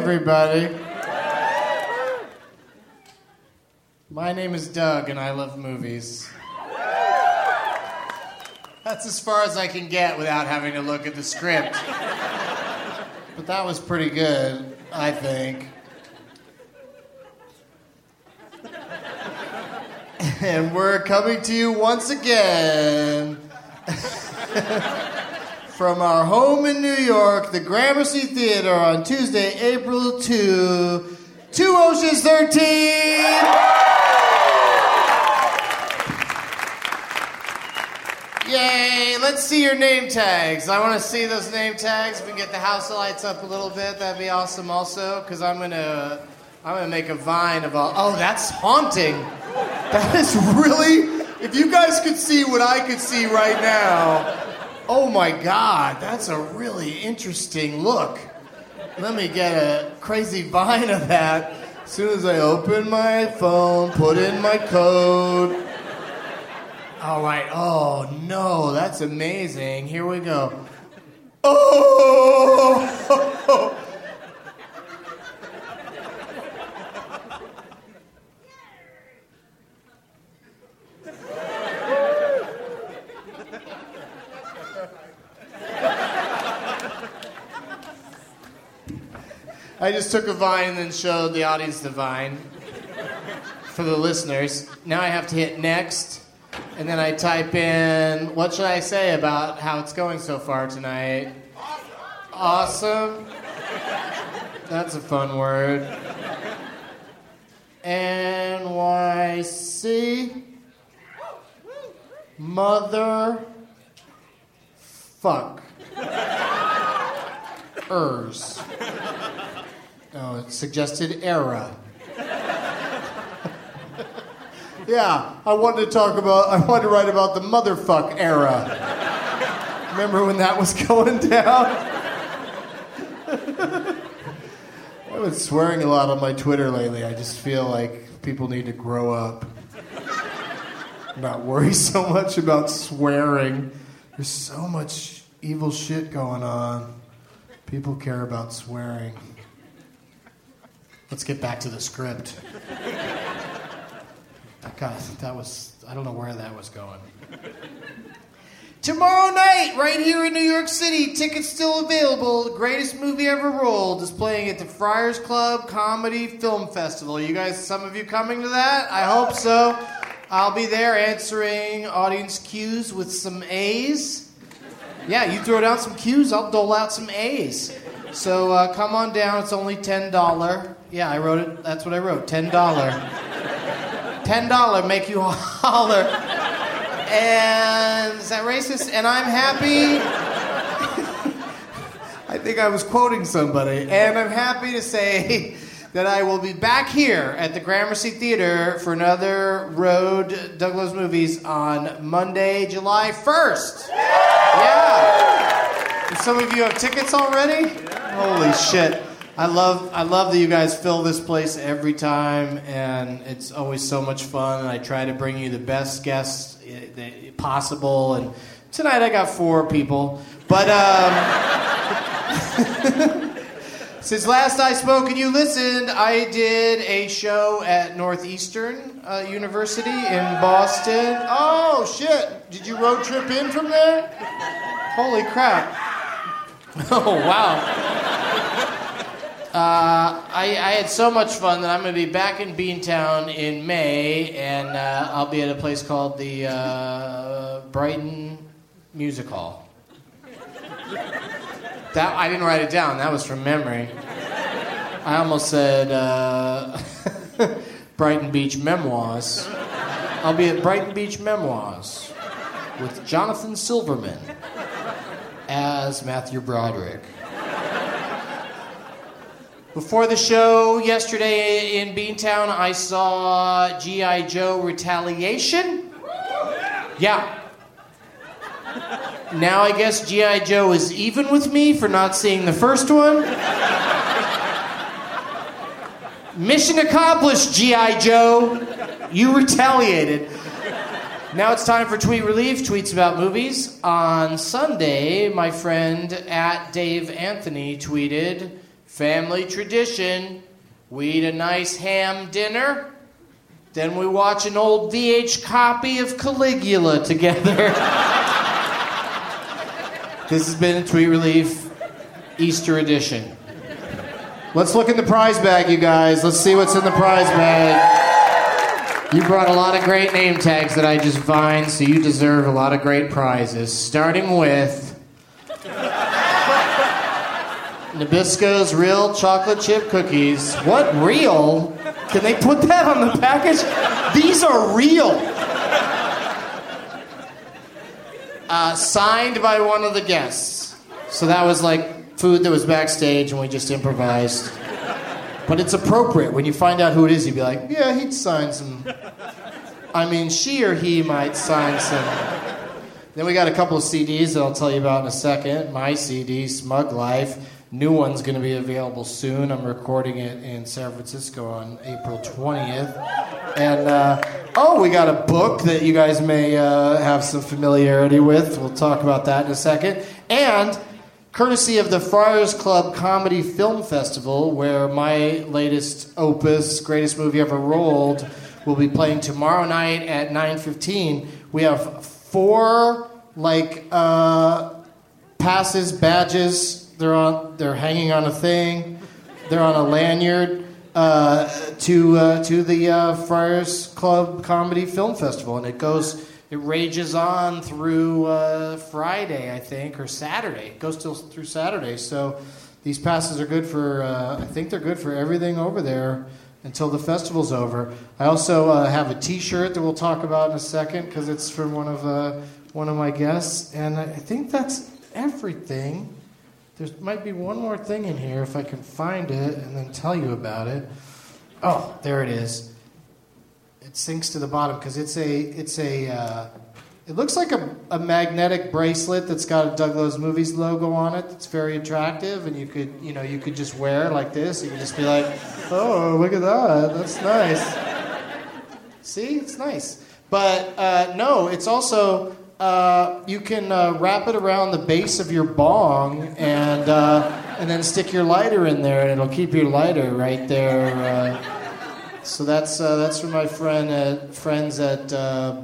everybody. My name is Doug, and I love movies. That's as far as I can get without having to look at the script. But that was pretty good, I think. And we're coming to you once again from our home in New York, the Gramercy Theater, on Tuesday, April 2, Two Oceans 13. Yay! Let's see your name tags. I want to see those name tags. If we can get the house lights up a little bit, that'd be awesome. Also, because I'm gonna, I'm gonna make a vine of all. Oh, that's haunting. That is really. If you guys could see what I could see right now, oh my God, that's a really interesting look. Let me get a crazy vine of that. As soon as I open my phone, put in my code. All right. Oh no, that's amazing. Here we go. Oh! I just took a vine and then showed the audience the vine. for the listeners. Now I have to hit next, and then I type in what should I say about how it's going so far tonight. Awesome. That's a fun word. NYC. Mother. Fuck. Ers. Oh, it suggested era. yeah, I wanted to talk about, I wanted to write about the motherfuck era. Remember when that was going down? I've been swearing a lot on my Twitter lately. I just feel like people need to grow up. Not worry so much about swearing. There's so much evil shit going on. People care about swearing. Let's get back to the script. God, that was, I don't know where that was going. Tomorrow night, right here in New York City, tickets still available. The greatest movie ever rolled is playing at the Friars Club Comedy Film Festival. You guys, some of you coming to that? I hope so. I'll be there answering audience cues with some A's. Yeah, you throw down some cues, I'll dole out some A's. So uh, come on down. It's only ten dollar. Yeah, I wrote it. That's what I wrote. Ten dollar. Ten dollar make you holler. And is that racist? And I'm happy. I think I was quoting somebody. And I'm happy to say that I will be back here at the Gramercy Theater for another Road Doug Loves Movies on Monday, July 1st. Yeah. And some of you have tickets already? Holy shit. I love I love that you guys fill this place every time and it's always so much fun I try to bring you the best guests eh, possible and tonight I got four people. But um Since last I spoke and you listened, I did a show at Northeastern uh, University in Boston. Oh, shit. Did you road trip in from there? Holy crap. Oh, wow. Uh, I, I, had so much fun that I'm going to be back in Beantown in May, and uh, I'll be at a place called the uh, Brighton Music Hall. That I didn't write it down. That was from memory. I almost said uh, Brighton Beach Memoirs. I'll be at Brighton Beach Memoirs with Jonathan Silverman as Matthew Broderick. Before the show yesterday in Beantown, I saw G.I. Joe Retaliation. Yeah. Now I guess G.I. Joe is even with me for not seeing the first one. Mission accomplished, G.I. Joe. You retaliated. Now it's time for Tweet Relief, tweets about movies. On Sunday, my friend at Dave Anthony tweeted, Family tradition, we eat a nice ham dinner, then we watch an old VH copy of Caligula together. This has been a Tweet Relief Easter edition. Let's look in the prize bag, you guys. Let's see what's in the prize bag. You brought a lot of great name tags that I just vined, so you deserve a lot of great prizes. Starting with Nabisco's Real Chocolate Chip Cookies. What real? Can they put that on the package? These are real. Uh, signed by one of the guests. So that was like food that was backstage and we just improvised. But it's appropriate when you find out who it is, you'd be like, yeah, he'd sign some. I mean, she or he might sign some. Then we got a couple of CDs that I'll tell you about in a second. My CD, Smug Life. New one's going to be available soon. I'm recording it in San Francisco on April 20th. And, uh, oh, we got a book that you guys may uh, have some familiarity with. We'll talk about that in a second. And, courtesy of the Friars Club Comedy Film Festival, where my latest opus, Greatest Movie Ever Rolled, will be playing tomorrow night at 9.15, we have four, like, uh, passes, badges they're on. They're hanging on a thing. They're on a lanyard. uh, to uh, to the uh, Friars Club Comedy Film Festival, and it goes. It rages on through uh, Friday, I think, or Saturday. It goes till through Saturday. So these passes are good for. Uh, I think they're good for everything over there until the festival's over. I also uh, have a T-shirt that we'll talk about in a second because it's from one of one of my guests, and I think that's everything. There might be one more thing in here if I can find it and then tell you about it. Oh, there it is. It sinks to the bottom because it's a it's a uh, it looks like a, a magnetic bracelet that's got a Doug Loves Movies logo on it. That's very attractive, and you could you know you could just wear it like this. You could just be like, oh, look at that, that's nice. See, it's nice. But uh, no, it's also uh, you can uh, wrap it around the base of your bong and uh, and then stick your lighter in there, and it'll keep your lighter right there. uh, so that's uh, that's from my friend at, friends at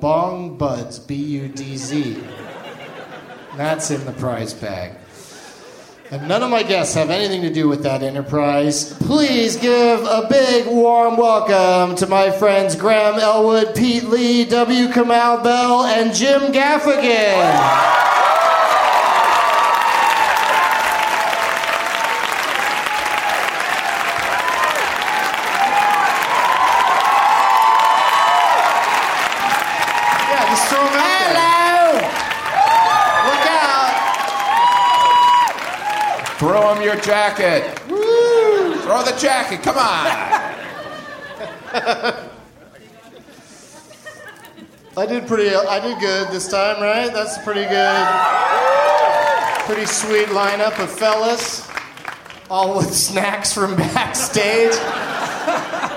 Bong Budz, B U D Z. That's in the prize bag. And none of my guests have anything to do with that enterprise. Please give a big warm welcome to my friends Graham Elwood, Pete Lee, W. Kamau Bell, and Jim Gaffigan. Yeah, just throw 'em out there. Look out! Throw him your jacket. Throw the jacket. Come on. I did pretty. I did good this time, right? That's pretty good, pretty sweet lineup of fellas, all with snacks from backstage.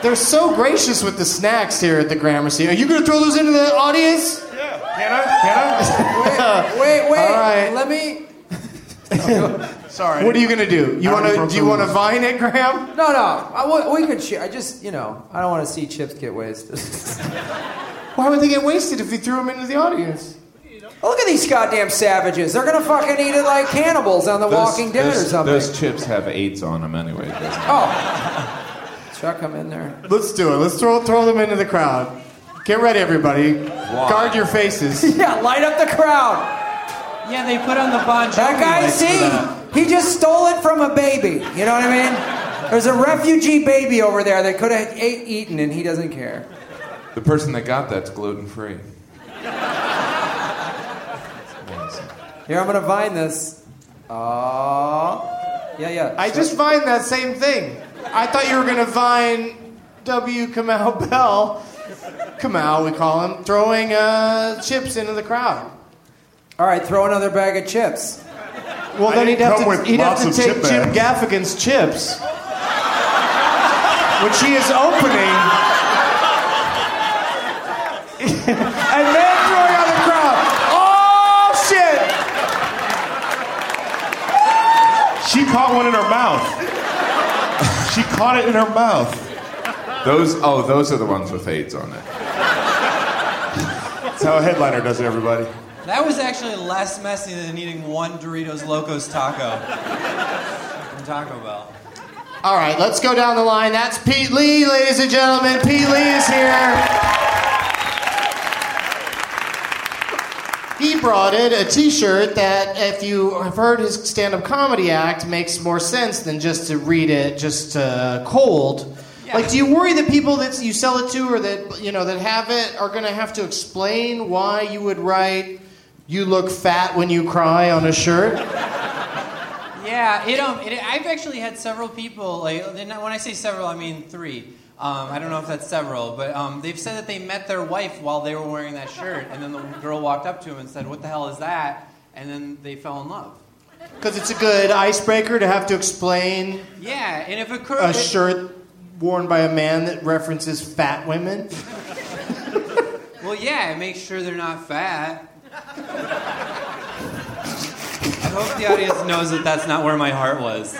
They're so gracious with the snacks here at the Gramercy. Are you going to throw those into the audience? Yeah. Can I? Can I? Wait, wait, wait. All right. Let me. Sorry. What are you going to do? You I want to? broke Do you want to rules. vine it, Graham? No, no. I, we, we could share. I just, you know, I don't want to see chips get wasted. Why would they get wasted if you threw them into the audience? Look at these goddamn savages. They're gonna fucking eat it like cannibals on The Walking Dead or those, something. those chips have AIDS on them anyway. doesn't it? Oh. Chuck them in there. Let's do it. Let's throw throw them into the crowd. Get ready, everybody. Guard your faces. Yeah, light up the crowd. Yeah, they put on the Bon Jovi That guy, lights for see, that. He just stole it from a baby. You know what I mean? There's a refugee baby over there that could have ate, eaten, and he doesn't care. The person that got that's gluten free. Here, I'm gonna vine this. Oh, yeah, yeah. I just vined that same thing. I thought you were gonna vine W. Kamau Bell. Kamau we call him, throwing uh, chips into the crowd. All right, throw another bag of chips. Well, I then he'd have to he'd have to take chip Jim. Gaffigan's chips, which he is opening, and then throwing on the crowd. Oh shit! She caught one in her mouth. she caught it in her mouth. Those oh, those are the ones with AIDS on it. That's how a headliner does it, everybody. That was actually less messy than eating one Doritos Locos taco from Taco Bell. All right, let's go down the line. That's Pete Lee, ladies and gentlemen. Pete Lee is here. He brought in a T-shirt that, if you have heard his stand-up comedy act, makes more sense than just to read it just uh, cold. Like, do you worry that people that you sell it to or that you know that have it are going to have to explain why you would write "You look fat when you cry" on a shirt? Yeah, it um, it, I've actually had several people like when I say several, I mean three. Um, I don't know if that's several, but um, they've said that they met their wife while they were wearing that shirt, and then the girl walked up to him and said, "What the hell is that?" And then they fell in love. Because it's a good icebreaker to have to explain Yeah, and if a, cur- a shirt worn by a man that references fat women. Well, yeah, it makes sure they're not fat. I hope the audience knows that that's not where my heart was.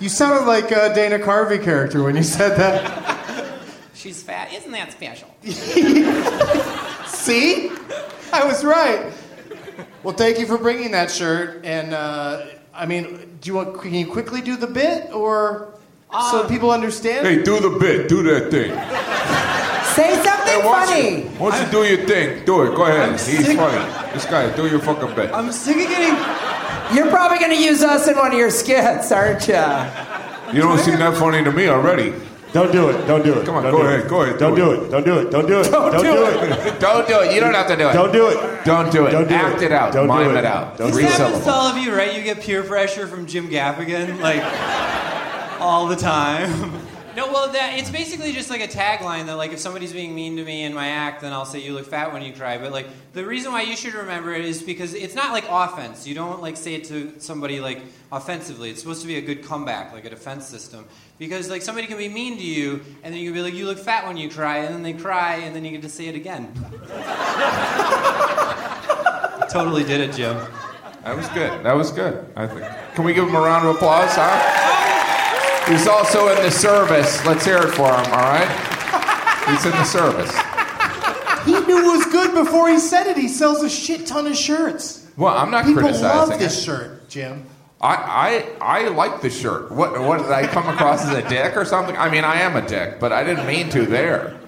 You sounded like a Dana Carvey character when you said that. She's fat. Isn't that special? See? I was right. Well, thank you for bringing that shirt. And uh, I mean, do you want? Can you quickly do the bit, or so people understand. Hey, do the bit. Do that thing. Say something Hey, why funny. you, why don't you do your thing? Do it. Go ahead. I'm He's sick- funny. This guy, do your fucking bit. I'm sick of getting. You're probably going to use us in one of your skits, aren't you? You don't seem that funny to me already. Don't do it. Don't do it. Come on, Don't go do ahead, it. go ahead, Don't do do it. it. Don't do it. Don't do it. Don't do do it. it. Don't do it. You don't have to do it. Don't do it. Don't do it. Don't do Act it. it, out. Don't do Mime it. it, out. Don't Three This do it. happens to all of you, right? You get peer pressure from Jim Gaffigan, like all the time. No, well, that it's basically just like a tagline that, like, if somebody's being mean to me in my act, then I'll say "you look fat when you cry." But like, the reason why you should remember it is because it's not like offense. You don't like say it to somebody like offensively. It's supposed to be a good comeback, like a defense system. Because like somebody can be mean to you, and then you can be like, "You look fat when you cry," and then they cry, and then you get to say it again. totally did it, Jim. That was good. That was good. I think. Can we give him a round of applause, huh? He's also in the service. Let's hear it for him. All right. He's in the service. He knew it was good before he said it. He sells a shit ton of shirts. Well, I'm not criticizing. People love this it. shirt, Jim. I, I I like the shirt. What what did I come across as a dick or something? I mean, I am a dick, but I didn't mean to there.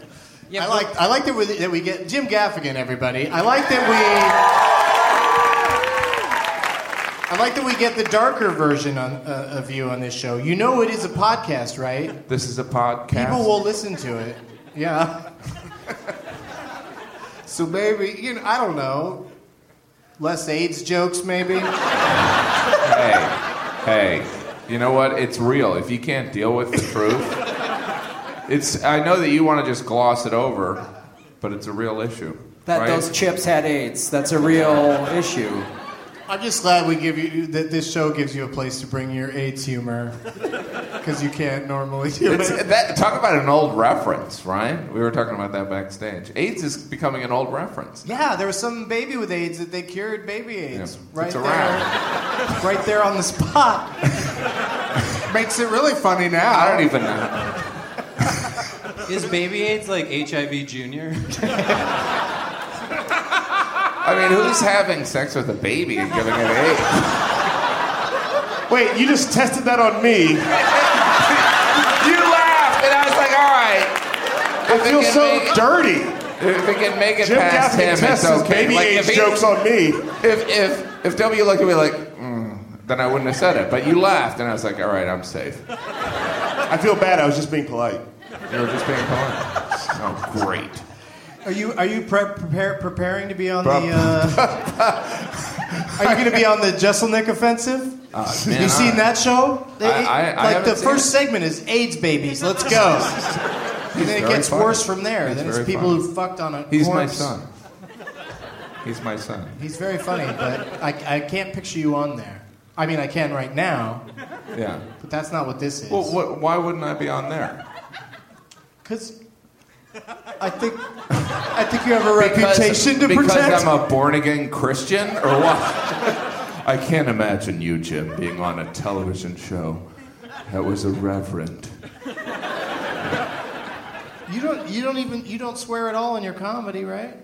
Yeah, I like I like that we, that we get Jim Gaffigan, everybody. I like that we. I like that we get the darker version on, uh, of you on this show. You know it is a podcast, right? This is a podcast. People will listen to it. Yeah. so maybe you know I don't know. Less AIDS jokes, maybe. hey, hey, you know what? It's real. If you can't deal with the truth, it's. I know that you want to just gloss it over, but it's a real issue. That right? those chips had AIDS. That's a real issue. I'm just glad we give you that this show gives you a place to bring your AIDS humor because you can't normally do it. that, talk about an old reference, right? We were talking about that backstage. AIDS is becoming an old reference. Yeah, there was some baby with AIDS that they cured baby AIDS Yeah, right it's there, right there on the spot. Makes it really funny now. I don't even know. Is baby AIDS like HIV Junior? I mean, who's having sex with a baby and giving it AIDS? Wait, you just tested that on me. You laughed, and I was like, all right. I If it feel so make dirty. If it can make it Jim past Gaffigan him, it's tests his okay. baby Like, AIDS he- jokes on me. If if if W looked at me like, mm, then I wouldn't have said it. But you laughed, and I was like, all right, I'm safe. I feel bad. I was just being polite. You were just being polite. Oh, great. Are you are you pre- prepare, preparing to be on the? Uh, are you going to be on the Jeselnik offensive? Uh, man, you seen I- that show? I- I- I like haven't the first it. segment is AIDS babies. Let's go. and then it gets funny. worse from there. He's then it's people funny. who fucked on a. He's my son. He's my son. He's very funny, but I, I can't picture you on there. I mean, I can right now, Yeah. but that's not what this is. Well, what, why wouldn't I be on there? Because I think I think you have a Because- reputation to protect because. I'm a born again Christian, or what? I can't imagine you, Jim, being on a television show that was irreverent. You don't you don't even you don't swear at all in your comedy, right?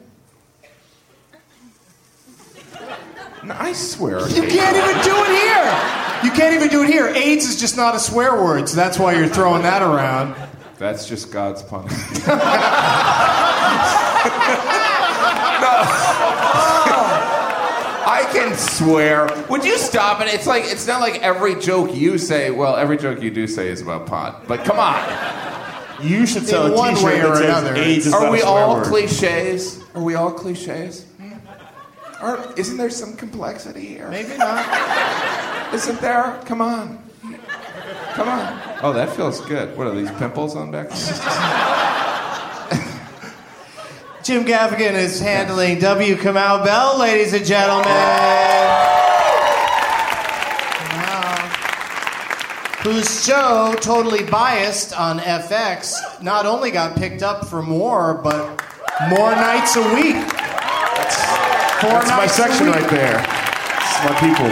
No, I swear. You can't even do it here. You can't even do it here. AIDS is just not a swear word, so that's why you're throwing that around. That's just God's punishment. I can swear. Would you stop it? It's like it's not like every joke you say. Well, every joke you do say is about pot. But come on, You should sell In a one T-shirt way or that says another. AIDS is are not we a swear all word. cliches? Are we all cliches? Hmm? Or isn't there some complexity here? Maybe not. Isn't there? Come on. Come on. Oh, that feels good. What are these pimples on back? Jim Gaffigan is handling W. Kamau Bell, ladies and gentlemen. Wow. Whose show, totally biased on FX, not only got picked up for more, but more nights a week. Four That's my section right there. It's my people.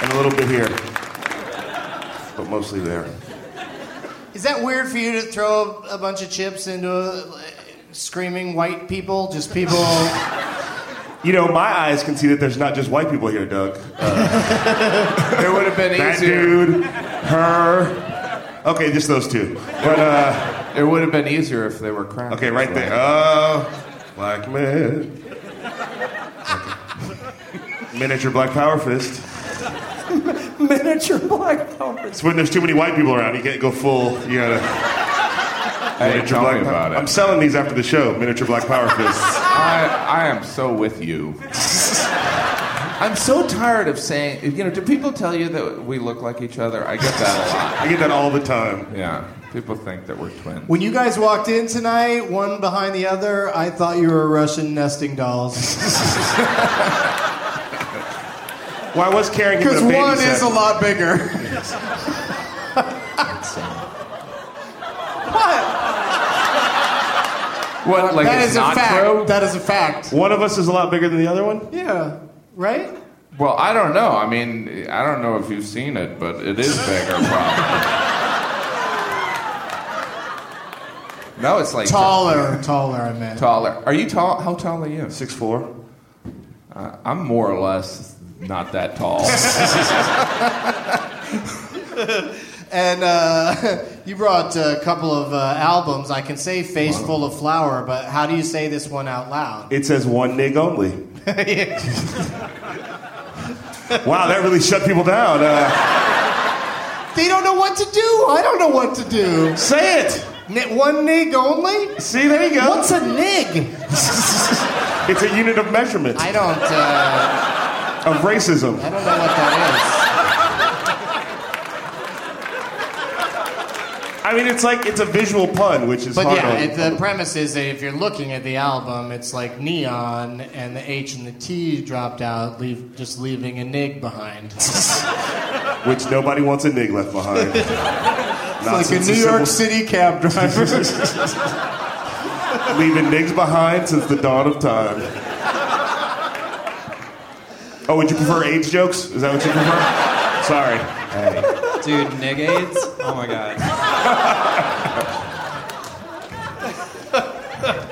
And a little bit here. But mostly there. Is that weird for you to throw a bunch of chips into a, screaming white people? Just people. You know, my eyes can see that there's not just white people here, Doug. Uh, It would have been that easier. dude, her. Okay, just those two. But uh, It would have been easier if they were crackers. okay, right there. Oh, black man. Miniature black power fist. Miniature black power. It's when there's too many white people around. You can't go full. You gotta. Hey, miniature tell black me power- about I'm selling these after the show. Miniature black power fists. I, I am so with you. I'm so tired of saying, you know, do people tell you that we look like each other? I get that a lot. I get that all the time. Yeah, people think that we're twins. When you guys walked in tonight, one behind the other, I thought you were Russian nesting dolls. Why I was carrying giving Because one set? is a lot bigger. what? What, like that it's is a fact. true? That is a fact. One of us is a lot bigger than the other one. Yeah. Right? Well, I don't know. I mean, I don't know if you've seen it, but it is bigger, probably. no, it's like Taller. Taller, I meant. taller. Are you tall? How tall are you? Six four. Uh, I'm more or less not that tall. And uh, you brought a couple of uh, albums. I can say Face Full of Flower, but how do you say this one out loud? It says one nig only. wow, that really shut people down. Uh, They don't know what to do. I don't know what to do. say it. Ni- one nig only? See, there you go. What's a nig? It's a unit of measurement I don't. Of racism. I don't know what that is. I mean, it's like it's a visual pun, which is. But yeah, it, the premise is that if you're looking at the album, it's like neon, and the H and the T dropped out, leave, just leaving a nig behind. which nobody wants a nig left behind. Like a New York Civil- City cab driver. leaving nigs behind since the dawn of time. Oh, would you prefer AIDS jokes? Is that what you prefer? Sorry. Dude, nig AIDS? Oh my god.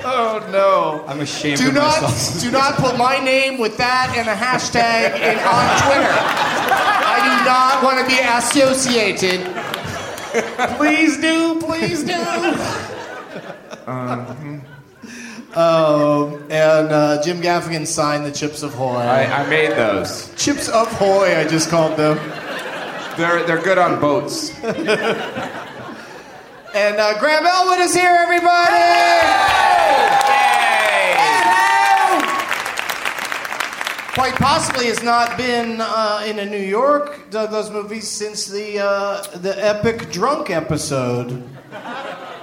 oh no! I'm ashamed do of not, myself. do not put my name with that and a hashtag in, on Twitter. I do not want to be associated. Please do, please do. Um, and uh, Jim Gaffigan signed the Chips of Hoy. I, I made those. Chips of Hoy, I just called them. They're they're good on boats. And uh, Graham Elwood is here, everybody! Quite possibly has not been uh, in a New York Doug Loves Movies since the uh, the epic drunk episode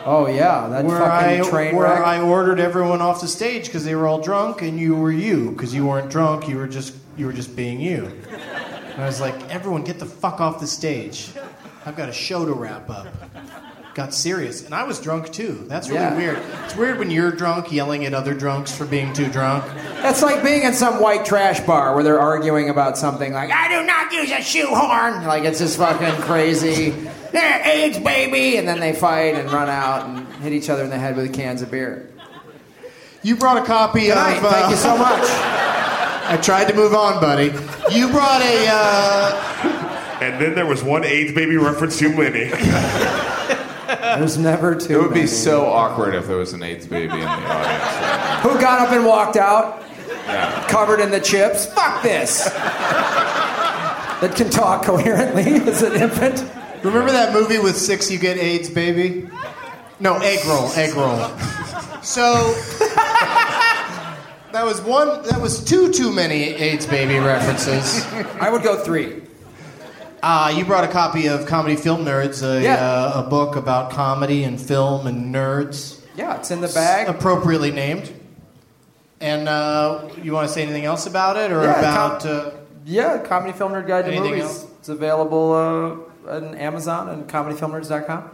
Oh yeah, that where fucking I train where wreck. I ordered everyone off the stage because they were all drunk and you were you because you weren't drunk you were just you were just being you. And I was like, everyone get the fuck off the stage. I've got a show to wrap up. Got serious, and I was drunk too. That's really Yeah. weird. It's weird when you're drunk yelling at other drunks for being too drunk. That's like being in some white trash bar where they're arguing about something like, I do not use a shoehorn. Like, it's just fucking crazy. Yeah, AIDS, baby. And then they fight and run out and hit each other in the head with cans of beer. You brought a copy Good of. night. uh, Thank you so much. I tried to move on, buddy. You brought a. Uh, And then there was one AIDS baby reference too many. There's never too It would be many. so awkward if there was an AIDS baby in the audience. Who got up and walked out Yeah. covered in the chips? Fuck this. that can talk coherently as an infant. remember that movie with Six You Get AIDS, baby? No, egg roll, egg roll. So. That was one. That was two too many AIDS baby references. I would go three. Uh, you brought a copy of Comedy Film Nerds, a, Yeah. uh, a book about comedy and film and nerds, Yeah, it's in the bag. appropriately named. And uh, you want to say anything else about it, or Yeah, about? com- uh, Yeah, Comedy Film Nerd Guide to Movies. else? It's available uh, on Amazon and comedyfilmnerds.com.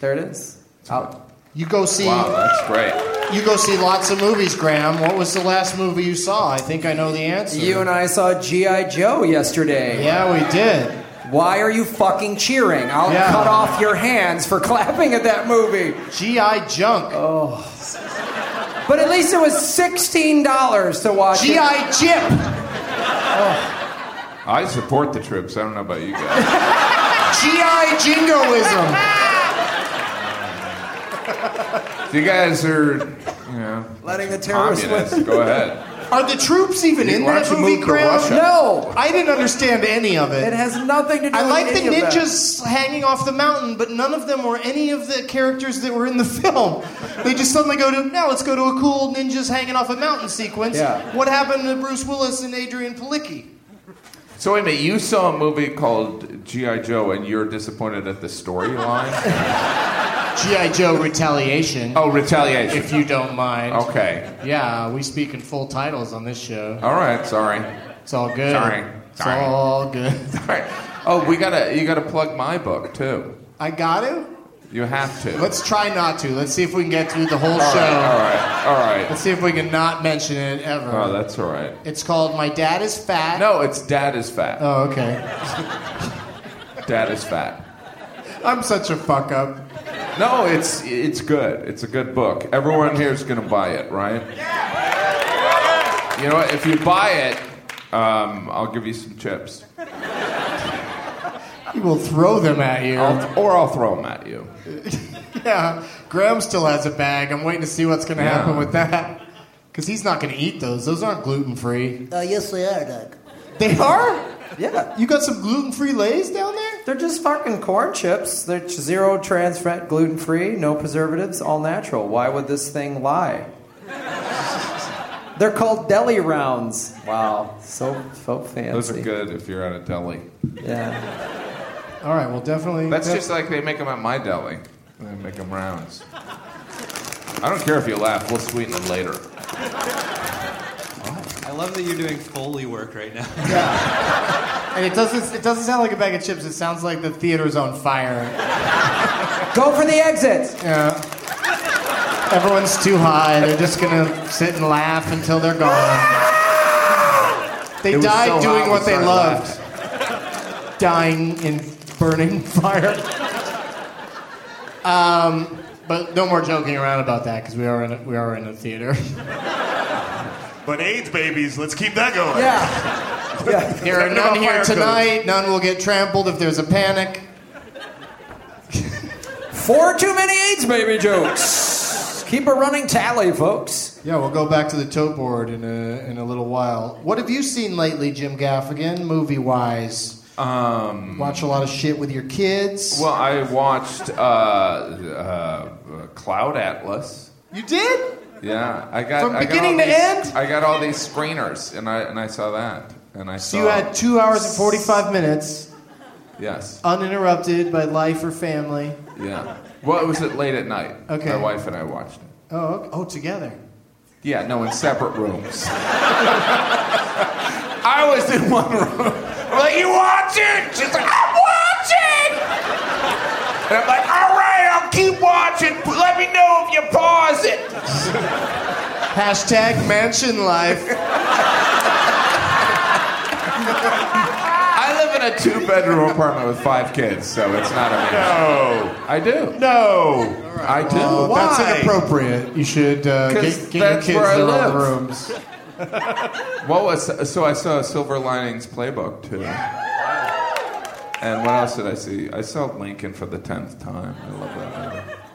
There it is. Out. you go see. Wow, that's great. You go see lots of movies, Graham. What was the last movie you saw? I think I know the answer. You and I saw G.I. Joe yesterday. Yeah, we did. Why are you fucking cheering? I'll Yeah. cut off your hands for clapping at that movie. GI Junk. Oh. But at least it was $16 to watch it. GI Jip. Oh. I support the troops. I don't know about you guys. GI jingoism. You guys are, you know, Letting the terrorists win. go ahead. Are the troops even in Why that movie, move to Crown? Russia? No, I didn't understand any of it. it has nothing to do I with like the any of that. ninjas hanging off the mountain, but none of them were any of the characters that were in the film. They just suddenly go to now let's go to a cool ninjas hanging off a mountain sequence. Yeah. What happened to Bruce Willis and Adrianne Palicki? So wait a minute, you saw a movie called G.I. Joe and you're disappointed at the storyline? GI Joe Retaliation. Oh, Retaliation. if you don't mind. Okay. Yeah, we speak in full titles on this show. All right, sorry. It's all good. Sorry. It's Sorry. all good. All right. Oh, we gotta you gotta plug my book too. I got to. You have to. Let's try not to. Let's see if we can get through the whole all show. right, all right, all right. Let's see if we can not mention it ever. Oh, that's all right. It's called My Dad is Fat. No, it's Dad is fat. Oh, okay. Dad is fat. I'm such a fuck up. No, it's it's good. It's a good book. Everyone here is gonna buy it, right? You know what? If you buy it, um, I'll give you some chips, He will throw them at you. I'll, or I'll throw them at you. Yeah. Graham still has a bag. I'm waiting to see what's going to Yeah. happen with that. Because he's not going to eat those. Those aren't gluten free. Uh, yes, they are, Doug. They are? Yeah. You got some gluten free Lays down there? They're just fucking corn chips. They're zero trans fat, gluten free, no preservatives, all natural. Why would this thing lie? They're called deli rounds. Wow, so so fancy. Those are good if you're at a deli. Yeah. All right, well, definitely. That's def- just like they make them at my deli. They make them rounds. I don't care if you laugh. We'll sweeten them later. I love that you're doing Foley work right now. And it doesn't, it doesn't sound like a bag of chips. It sounds like the theater's on fire. Go for the exit. Yeah. Everyone's too high. They're just going to sit and laugh until they're gone. They It died so doing what they started loved. Dying in burning fire. Um, but no more joking around about that because we are in a, we are in a theater. But AIDS babies, let's keep that going. Yeah. Yeah. There are none here fire tonight. None will get trampled if there's a panic. Four too many AIDS baby jokes. Keep a running tally, folks. Yeah, we'll go back to the tote board in a in a little while. What have you seen lately, Jim Gaffigan, movie wise? Um, Watch a lot of shit with your kids. well, I watched uh, uh, Cloud Atlas. you did? Yeah, I got From I beginning all to these- end? I got all these screeners, and I and I saw that, and I So saw. you had two hours and forty five minutes, yes, uninterrupted by life or family. yeah. Well, it was at late at night. Okay. My wife and I watched it. Oh, okay. oh, together. Yeah, no, in separate rooms. I was in one room. I'm like, you watching? She's like, I'm watching. And I'm like, all right, I'll keep watching. Let me know if you pause it. Hashtag mansion life. I in a two-bedroom apartment with five kids, so it's not a No. I do. No. I do. That's Why? inappropriate. You should uh, 'Cause get, get your that's kids where I their own rooms. What was so? I saw Silver Linings Playbook too. And what else did I see? I saw Lincoln for the tenth time. I love that movie.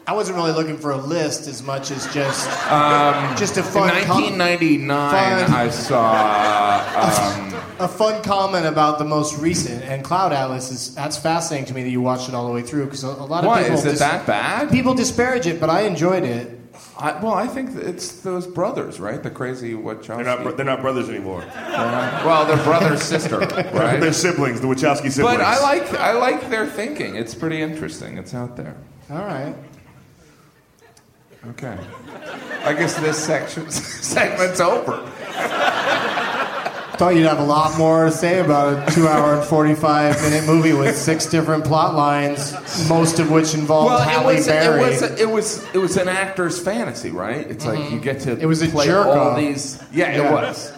I wasn't really looking for a list as much as just Um, just a In fun com- 1999, fun- I saw. Um, a fun comment about the most recent and Cloud Atlas is that's fascinating to me that you watched it all the way through because a, a lot of what people is it dis- that bad? people disparage it, but I enjoyed it. I, well, I think it's those brothers, right? The crazy Wachowski. They're not, they're not brothers anymore. well, they're brother sister, right? They're siblings, the Wachowski siblings. But I like I like their thinking. It's pretty interesting. It's out there. All right. Okay. I guess this section segment's over. Thought you'd have a lot more to say about a two-hour and forty-five minute movie with six different plot lines, most of which involved Well, it was, Berry. it was it was it was an actor's fantasy, right? It's like mm-hmm. you get to It was a play jerk all off. these. Yeah, Yeah. it was.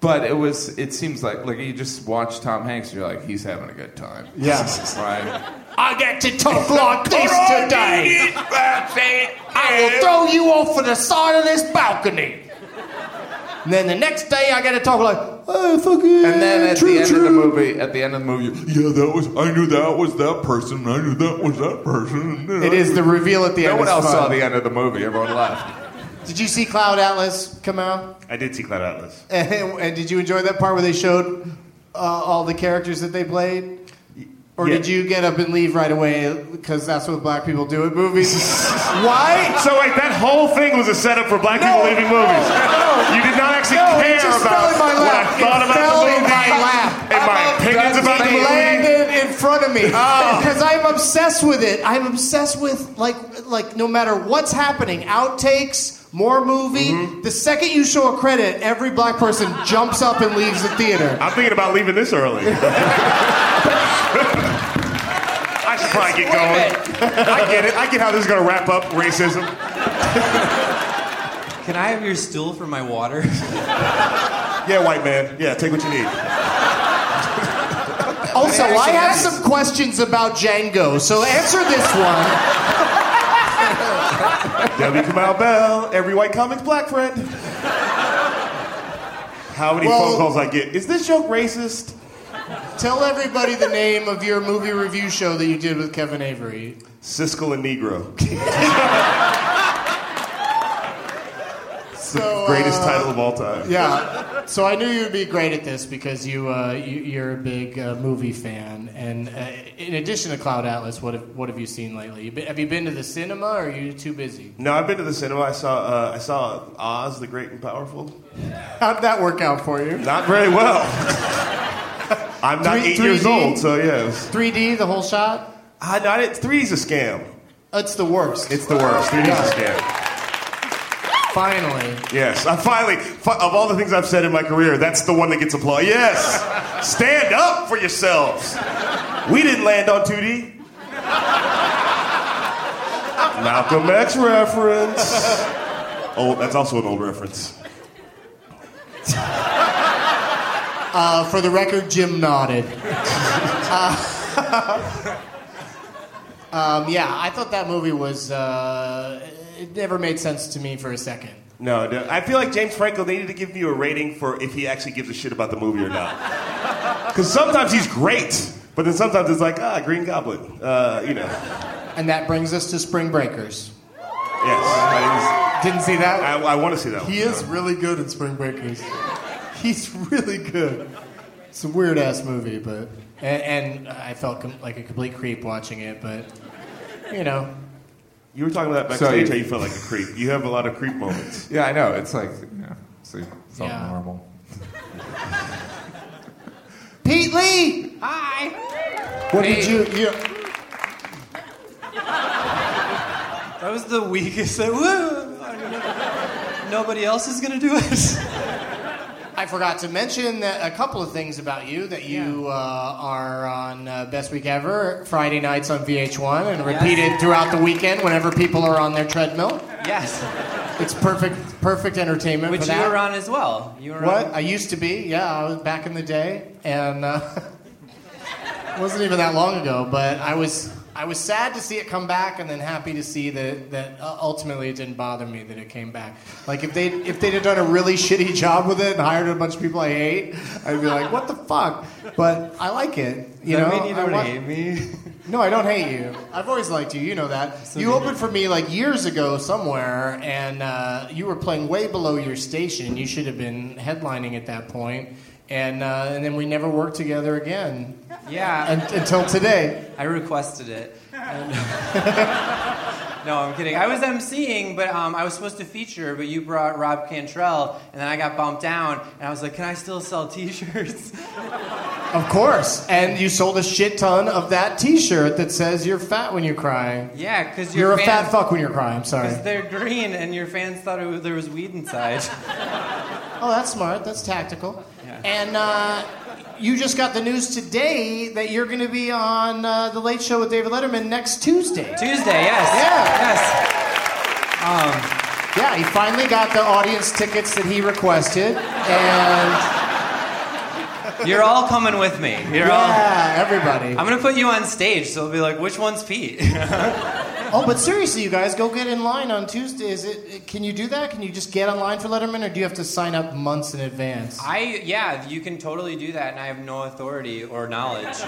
But it was. It seems like like you just watch Tom Hanks, and you're like, he's having a good time. Yeah. Right. I get to talk like this today. I will throw you off of the side of this balcony. And then the next day I get to talk like, oh, fucking. And then at true, the end of the movie, at the end of the movie, yeah, that was I knew that was that person. I knew that was that person. It is the reveal at the end. No end. one is else fun. saw the end of the movie. Everyone left. Did you see Cloud Atlas come out? I did see Cloud Atlas. And, and did you enjoy that part where they showed uh, all the characters that they played? Or Yeah. did you get up and leave right away because that's what black people do in movies? Why? So wait, that whole thing was a setup for black No, people leaving movies. no. you did not actually No, care about what I thought It about fell the in movie my lap. and my opinions about the It movie. landed in front of me Oh. because I'm obsessed with it. I'm obsessed with like like no matter what's happening, outtakes, more movie. Mm-hmm. The second you show a credit, every black person jumps up and leaves the theater. I'm thinking about leaving this early. I should probably get going. I get it. I get how this is going to wrap up racism. Can I have your stool for my water? Yeah, white man. Yeah, take what you need. Also, I have some questions about Django, so answer this one. W. Kamau Bell, every white comic's black friend. How many Well- phone calls I get? Is this joke racist? Tell everybody the name of your movie review show that you did with Kevin Avery. Siskel and Negro. So, Greatest uh, title of all time. Yeah. So I knew you would be great at this because you, uh, you you're a big uh, movie fan, and uh, in addition to Cloud Atlas, what have, what have you seen lately? Have you been to the cinema, or are you too busy? No, I've been to the cinema. I saw uh, I saw Oz the Great and Powerful. How'd that work out for you? Not very well. I'm not eight years 3D? old, so yeah. 3D, the whole shot. I, I, it, three's a scam. It's the worst. It's the worst. 3D's a scam. Finally. Yes, I finally, fi- of all the things I've said in my career, that's the one that gets applause. Yes, stand up for yourselves. We didn't land on 2D. Malcolm X reference. Oh, that's also an old reference. Uh, for the record, Jim nodded. Uh, um, yeah, I thought that movie was. Uh, it never made sense to me for a second. No, no, I feel like James Franco needed to give you a rating for if he actually gives a shit about the movie or not. Because sometimes he's great, but then sometimes it's like, ah, Green Goblin. Uh, you know. And that brings us to Spring Breakers. Yes. Didn't see that? I, I want to see that one. He is really good in Spring Breakers. He's really good. It's a weird ass movie, but and, and I felt com- like a complete creep watching it, but you know, You were talking about that backstage, you- how you felt like a creep. You have a lot of creep moments. Yeah, I know. It's like, you know, it's, like, it's all Yeah. normal. Pete Lee. Hi. What did you? you That was the weakest. Woo! Nobody else is gonna do it. I forgot to mention that a couple of things about you that you uh, are on uh, Best Week Ever Friday nights on VH1 and repeated throughout the weekend whenever people are on their treadmill. yes. It's perfect, perfect entertainment Which for you that. were on as well. You were What? on. I used to be, yeah, I was back in the day, and uh, it wasn't even that long ago. But I was, I was sad to see it come back, and then happy to see that that uh, ultimately it didn't bother me that it came back. Like if they if they'd have done a really shitty job with it and hired a bunch of people I hate, I'd be like, what the fuck? But I like it. You that know, mean you don't want- hate me? no, I don't hate you. I've always liked you. You know that. you opened for me like years ago somewhere, and uh, you were playing way below your station. You should have been headlining at that point. And, uh, and then we never worked together again Yeah. un- until today. I requested it. And- no, I'm kidding. I was emceeing, but um, I was supposed to feature, but you brought Rob Cantrell, and then I got bumped down, and I was like, "Can I still sell T-shirts?" Of course. And you sold a shit ton of that T-shirt that says "You're fat when you cry." yeah, because You're a fat fuck when you're crying. I'm sorry. Because they're green, and your fans thought it was, there was weed inside. Oh, that's smart. That's tactical. And uh, you just got the news today that you're going to be on uh, the Late Show with David Letterman next Tuesday. Tuesday, yes. Yeah. Yes. Um, Yeah, he finally got the audience tickets that he requested, and you're all coming with me. You're all. yeah, everybody. I'm gonna put you on stage, so it'll be like, which one's Pete? Oh, but seriously, you guys, go get in line on Tuesday. Is it? Can you do that? Can you just get online for Letterman, or do you have to sign up months in advance? I yeah, you can totally do that, and I have no authority or knowledge.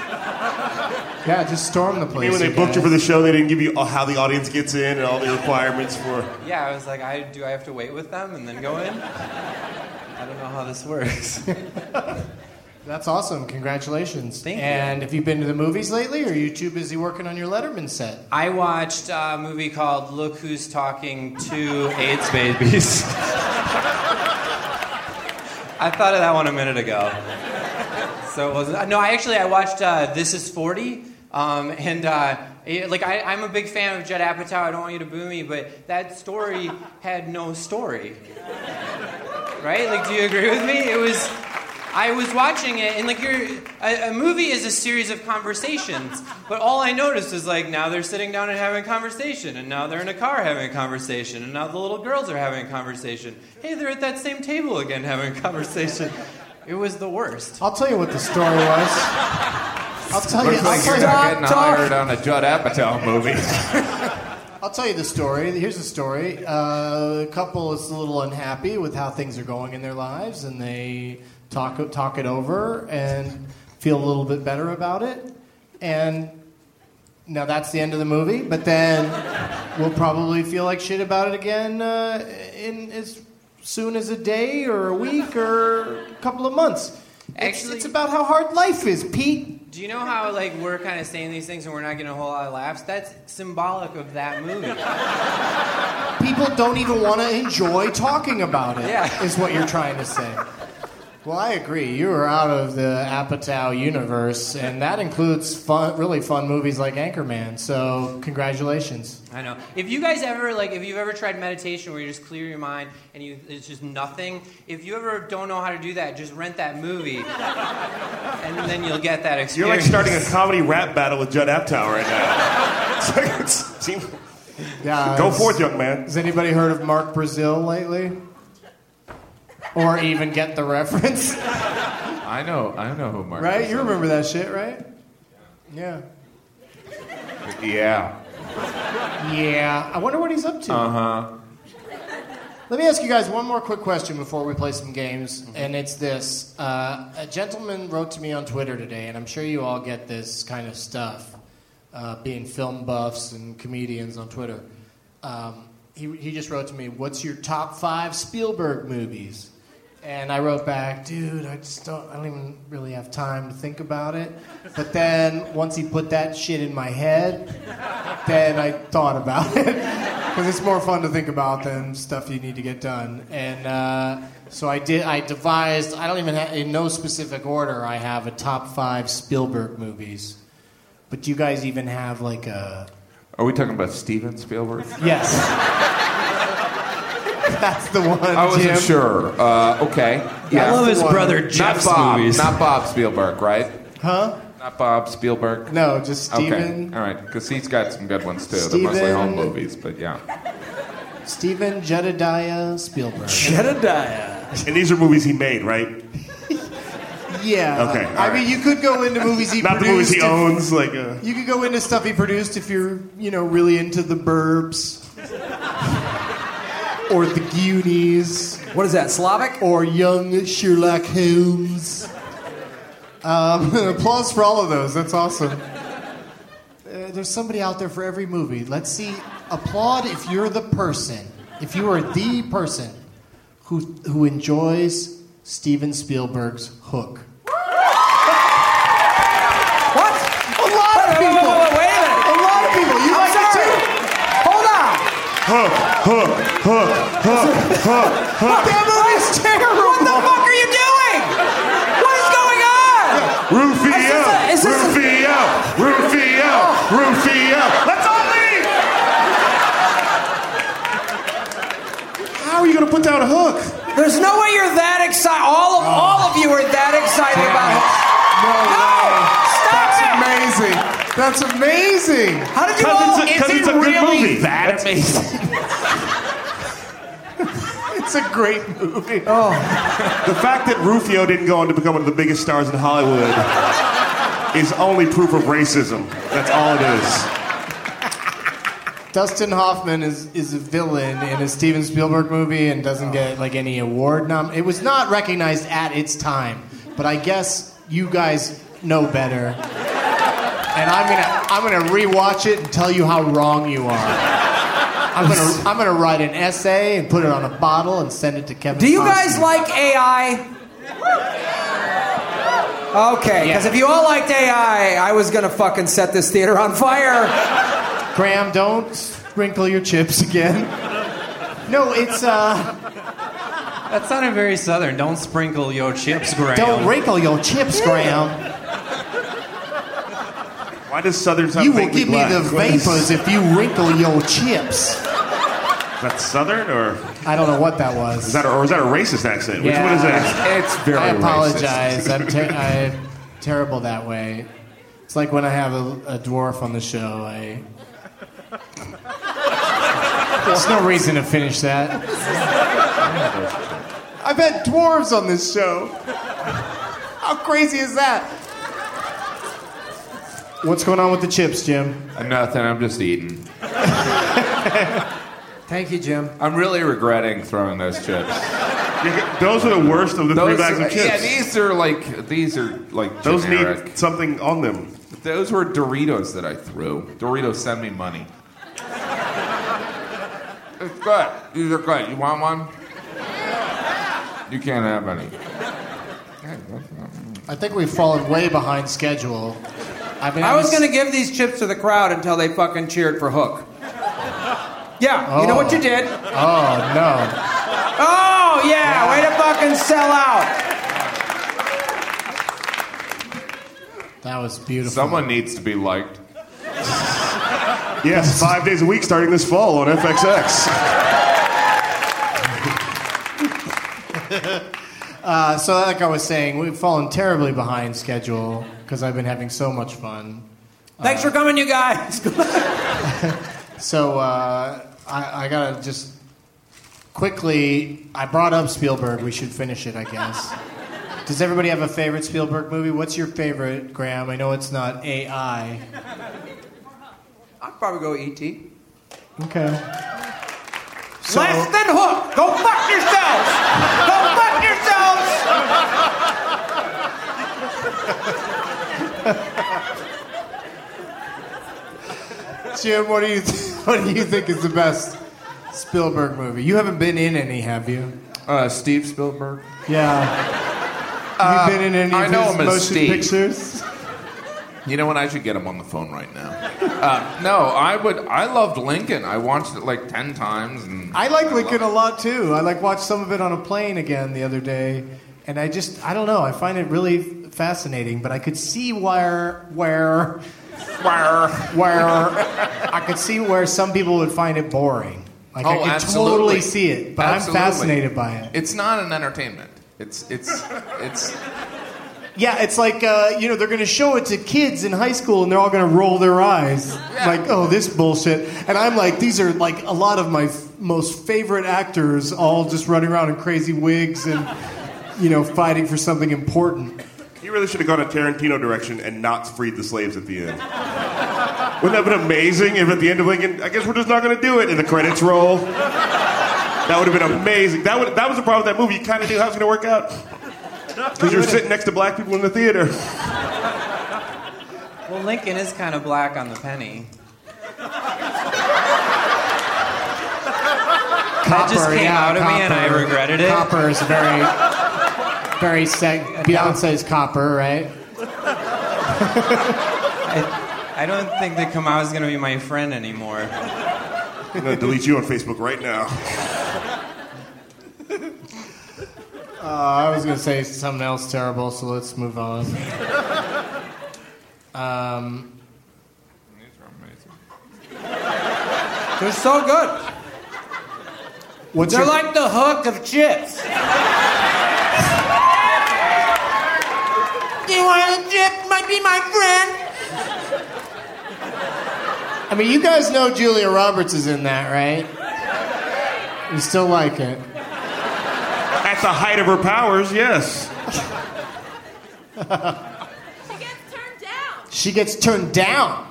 Yeah, just storm the place. Maybe when they you booked you for the show, they didn't give you how the audience gets in and all the requirements for. Yeah, I was like, I do I have to wait with them and then go in? I don't know how this works. That's awesome. Congratulations. Thank you. And have you been to the movies lately, or are you too busy working on your Letterman set? I watched a movie called Look Who's Talking to AIDS Babies. I thought of that one a minute ago. So it wasn't. No, I actually I watched uh, This Is 40. Um, and uh, it- like I, I'm a big fan of Judd Apatow. I don't want you to boo me, but that story had no story. Right? Like, do you agree with me? It was. I was watching it, and like you're, a, a movie is a series of conversations. But all I noticed is like now they're sitting down and having a conversation, and now they're in a car having a conversation, and now the little girls are having a conversation. Hey, they're at that same table again having a conversation. It was the worst. I'll tell you what the story was. I'll tell you. Looks I'll like you're you. not getting hired on a Judd Apatow movie. I'll tell you the story. Here's the story. Uh, a couple is a little unhappy with how things are going in their lives, and they talk talk it over and feel a little bit better about it. And now that's the end of the movie. But then we'll probably feel like shit about it again uh, in as soon as a day or a week or a couple of months. It's, Actually- it's about how hard life is, Pete. Do you know how like we're kind of saying these things and we're not getting a whole lot of laughs? That's symbolic of that movie. people don't even want to enjoy talking about it. Yeah. is what you're trying to say. Well, I agree. You are out of the Apatow universe, and that includes fun, really fun movies like Anchorman. So, congratulations. I know. If you guys ever like, if you've ever tried meditation where you just clear your mind and you it's just nothing. If you ever don't know how to do that, just rent that movie, and then you'll get that experience. You're like starting a comedy rap battle with Judd Apatow right now. It's like, it's, seem- Yeah. go has- forth, young man. Has anybody heard of Mark Brazil lately? Or even get the reference? I know, I know who Mark. Right? You remember that shit, right? Yeah. Yeah. Yeah. I wonder what he's up to. Uh huh. Let me ask you guys one more quick question before we play some games, and it's this. Uh, a gentleman wrote to me on Twitter today, and I'm sure you all get this kind of stuff, uh, being film buffs and comedians on Twitter. Um, he, he just wrote to me, What's your top five Spielberg movies? And I wrote back, dude, I just don't, I don't even really have time to think about it. But then once he put that shit in my head, then I thought about it. Because it's more fun to think about than stuff you need to get done. And uh, so I did, I devised, I don't even have, in no specific order, I have a top five Spielberg movies. But do you guys even have like a. Are we talking about Steven Spielberg? Yes. That's the one. I wasn't Jim. sure. Uh, okay. Yeah. I love his one. brother Not Bob. movies. Not Bob Spielberg, right? Huh? Not Bob Spielberg. No, just Steven. Okay. Steven. All right, because he's got some good ones too. They're mostly home movies, but yeah. Steven Jedediah Spielberg. Jedediah. And these are movies he made, right? Yeah. Okay, all I right. mean, you could go into movies he Not the movies he if- owns, like. Uh, You could go into stuff he produced if you're, you know, really into the Burbs. Or the Goonies. What is that, Slavic? Or young Sherlock Holmes. Um, applause for all of those. That's awesome. Uh, there's somebody out there for every movie. Let's see. Applaud if you're the person. If you are the person who, who enjoys Steven Spielberg's Hook. What? A lot of Wait, wait, people. wait, wait, wait a minute. A lot of people. You I'm like it sorry. too? Hold on. Hook, hook, hook, hook, hook, hook. That movie's terrible. What the fuck are you doing? What is going on? Rufio, Is this a- is this a- Rufio, Rufio, Rufio. Let's all leave. How are you gonna put down a hook? There's no way you're that excited. All of all of you are that excited about it. No, it! amazing. That's amazing. How did you all? Because it's a, 'cause is it's it a good really movie. that amazing? It's a great movie. Oh, The fact that Rufio didn't go on to become one of the biggest stars in Hollywood is only proof of racism. That's all it is. Dustin Hoffman is, is a villain in a Steven Spielberg movie and doesn't get like any award nom. It was not recognized at its time, but I guess you guys know better. And I'm gonna I'm gonna rewatch it and tell you how wrong you are. I'm gonna I'm gonna write an essay and put it on a bottle and send it to Kevin. Do you Costner. guys like AI? Okay, because Yeah. if you all liked AI, I was gonna fucking set this theater on fire. Graham, don't sprinkle your chips again. No, it's uh That sounded very southern. Don't sprinkle your chips, Graham. don't wrinkle your chips, Graham. Why does Southern sound You will vaguely give me the vapors if you wrinkle your chips. Is that Southern or I don't know what that was. is that a, or is that a racist accent? Which Yeah. one is that? It's very I racist. apologize. I'm, ter- I'm terrible that way. It's like when I have a, a dwarf on the show. I there's no reason to finish that. I've had dwarves on this show. How crazy is that? What's going on with the chips, Jim? Nothing. I'm just eating. Thank you, Jim. I'm really regretting throwing those chips. Those are the worst of the three Those, bags of chips. yeah, these are like these are like Those generic. need something on them. Those were Doritos that I threw. Doritos, send me money. It's good. These are good. You want one? You can't have any. I think we've fallen way behind schedule. I mean, I was was- gonna give these chips to the crowd until they fucking cheered for Hook. Yeah, you know what you oh. did? Oh no. Oh yeah, way to fucking sell out. That was beautiful. Someone needs to be liked. Yes, five days a week starting this fall on FXX. Uh, so, like I was saying, we've fallen terribly behind schedule because I've been having so much fun. Thanks for coming, you guys. So, uh, I, I gotta just quickly. I brought up Spielberg. We should finish it, I guess. Does everybody have a favorite Spielberg movie? What's your favorite, Graham? I know it's not AI. I'd probably go E.T. Okay. So, Less than Hook. Go fuck yourselves. Go fuck yourselves. Jim, what do you th- what do you think is the best Spielberg movie? You haven't been in any, have you? Uh, Steve Spielberg. Yeah. Have you been in any I of know his him as motion Steve. pictures? You know what? I should get him on the phone right now. Uh, no, I would. I loved Lincoln. I watched it like ten times, and I like Lincoln a lot too. I like watched some of it on a plane again the other day, and I just I don't know. I find it really fascinating. But I could see where where where where I could see where some people would find it boring. Like I Oh, could absolutely. totally see it, but Absolutely. I'm fascinated by it. It's not an entertainment. It's it's it's. Yeah, it's like uh, you know they're going to show it to kids in high school, and they're all going to roll their eyes like, "Oh, this bullshit." And I'm like, these are like a lot of my f- most favorite actors, all just running around in crazy wigs and you know fighting for something important. He really should have gone a Tarantino direction and not freed the slaves at the end. Wouldn't that have been amazing if at the end of Lincoln, I guess we're just not going to do it, and the credits roll? That would have been amazing. That, would, that was the problem with that movie. You kind of knew how it was going to work out. Because you're sitting next to black people in the theater. Well, Lincoln is kind of black on the penny. Copper, just came yeah, out of me and I regretted it. Copper is very, very sec. Beyonce's Copper, right? I, I don't think that Kamau is going to be my friend anymore. I'm going to delete you on Facebook right now. Uh, I was going to say something else terrible, so let's move on. Um, They're so good. what's They're your, like the hook of chips. You want a chip? Might be my friend. I mean, you guys know Julia Roberts is in that, right? You still like it? At the height of her powers, yes. She gets turned down. She gets turned down.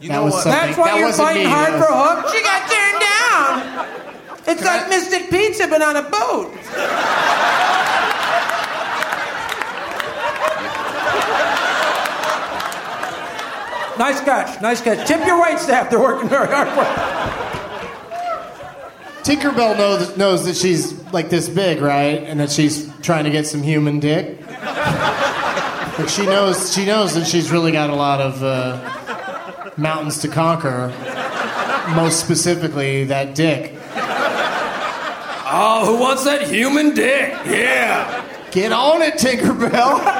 You That know was what? That's why that you're fighting me, hard for was- Hook. She got turned down. It's like Mystic Pizza, but on a boat. Nice catch, nice catch. Tip your wait staff; they're working very hard for. you. Tinkerbell knows knows that she's like this big, right? And that she's trying to get some human dick. Like she knows she knows that she's really got a lot of uh, mountains to conquer. Most specifically, that dick. Oh, who wants that human dick? Yeah. Get on it, Tinkerbell.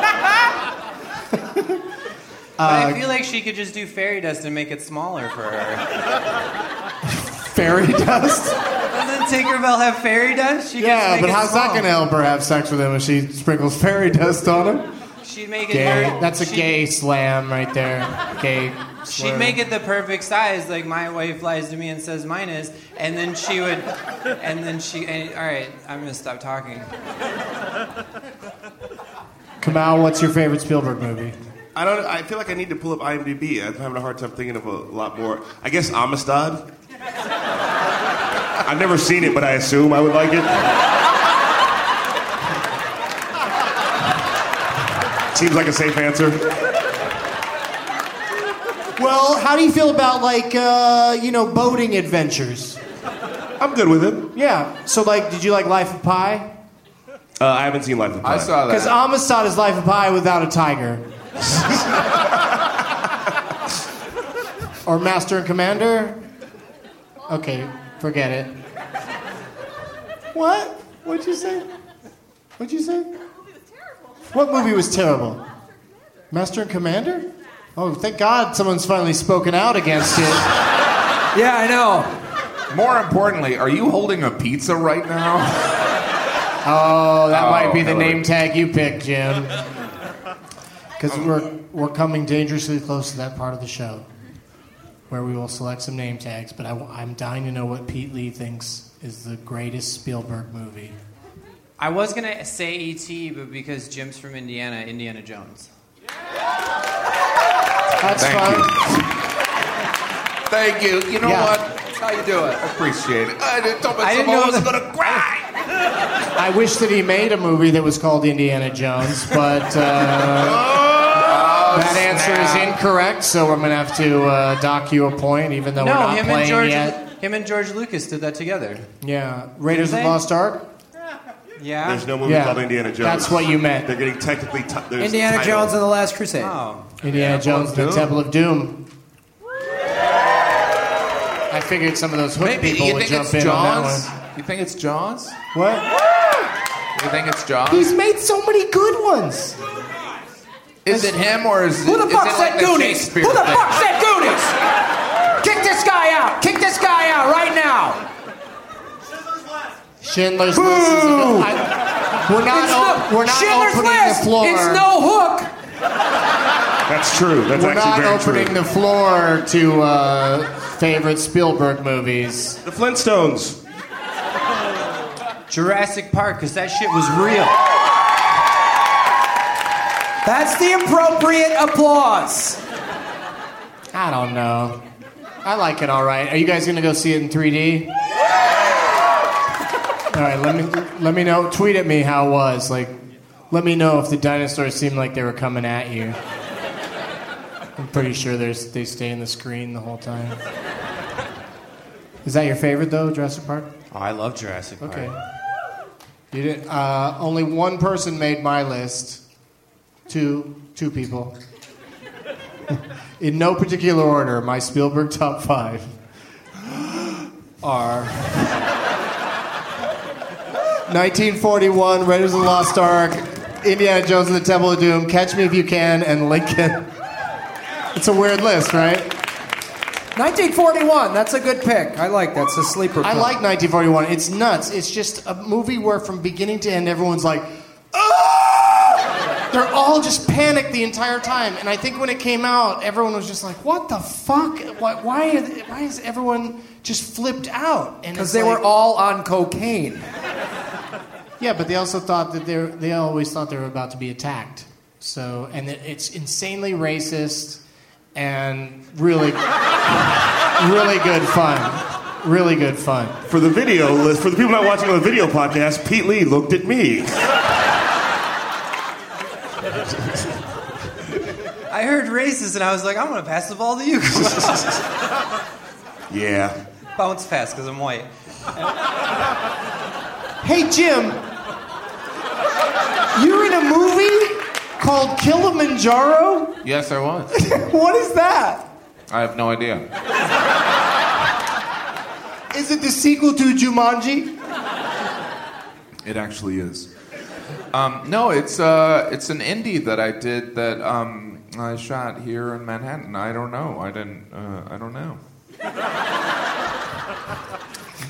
But I uh, feel like she could just do fairy dust and make it smaller for her. Fairy dust. Doesn't Tinkerbell have fairy dust? She Yeah, but how's that gonna help her have sex with him if she sprinkles fairy dust on him? She'd make it Gay. very- That's a she'd- gay slam right there. Gay. She'd make it the perfect size, like my wife lies to me and says mine is, and then she would, and then she. And, all right, I'm gonna stop talking. Kamau, what's your favorite Spielberg movie? I don't. I feel like I need to pull up IMDb. I'm having a hard time thinking of a lot more. I guess Amistad. I've never seen it, but I assume I would like it. Seems like a safe answer. Well, how do you feel about like uh, you know boating adventures? I'm good with it. Yeah. So like, did you like Life of Pi? Uh, I haven't seen Life of Pi. I saw that. Because. Amistad is Life of Pi without a tiger. Or Master and Commander. Okay, forget it. What? What'd you say? What'd you say? What movie was terrible? Master and Commander? Oh, thank God someone's finally spoken out against it. Yeah, I know. More importantly, are you holding a pizza right now? Oh, that Oh, might be the oh, name tag you picked, Jim. Because we're, we're coming dangerously close to that part of the show where we will select some name tags. But I, I'm dying to know what Pete Lee thinks is the greatest Spielberg movie. I was gonna say E.T., but because Jim's from Indiana, Indiana Jones. That's Thank fine. you. Thank you. You know Yeah. what? That's how you do it. I appreciate it. I didn't tell I myself didn't I know wasn't that- gonna cry. I wish that he made a movie that was called Indiana Jones, but uh, that answer is incorrect. So I'm going to have to uh, dock you a point, even though we're no, not him and playing George, yet. him and George Lucas did that together. Yeah, Raiders of Did the they? Lost Ark. Yeah. There's no movie Yeah, called Indiana Jones. that's what you meant. They're getting technically. T- there's Indiana title. Jones and the Last Crusade. Oh. Indiana Jones, and the Temple of Doom. I figured some of those hook Maybe people you would think jump it's in on Jaws? that You think it's Jaws? one. What? You think it's Jaws? He's made so many good ones. Is it him or is Who it, the is fuck it said like the Goonies? Shakespeare Who the thing? fuck said Goonies? Kick this guy out! Kick this guy out right now! Schindler's List is a good. I, we're not. It's op- no- we're not Schindler's opening List. the floor. It's no hook. That's true. That's we're actually not very opening true. the floor to uh, favorite Spielberg movies. the Flintstones. Jurassic Park, because that shit was real. That's the appropriate applause. I don't know. I like it all right. Are you guys gonna go see it in 3D? All right, let me let me know. Tweet at me how it was. Like, let me know if the dinosaurs seemed like they were coming at you. I'm pretty sure there's they stay in the screen the whole time. Is that your favorite though, Jurassic Park? Oh, I love Jurassic Park. Okay. You didn't. Uh, only one person made my list. Two, two people. In no particular order, my Spielberg top five are 1941, Raiders of the Lost Ark, Indiana Jones and the Temple of Doom, Catch Me If You Can, and Lincoln. It's a weird list, right? 1941. That's a good pick. I like that. It's a sleeper. I like 1941. It's nuts. It's just a movie where from beginning to end, everyone's like, ah! They're all just panicked the entire time. And I think when it came out, everyone was just like, what the fuck? Why, why, are they- why is everyone just flipped out? Because they like- were all on cocaine. Yeah, but they also thought that they they always thought they were about to be attacked. So, and it, it's insanely racist. and really, really good fun. Really good fun. For the video list, for the people not watching on the video podcast, Pete Lee looked at me. I heard racist and I was like, I'm gonna pass the ball to you. Yeah. Bounce pass because I'm white. Hey, Jim, you're in a movie called Kilimanjaro? Yes, I was. what is that? I have no idea. Is it the sequel to Jumanji? It actually is. Um, no, it's uh, it's an indie that I did that um, I shot here in Manhattan. I don't know. I didn't. Uh, I don't know.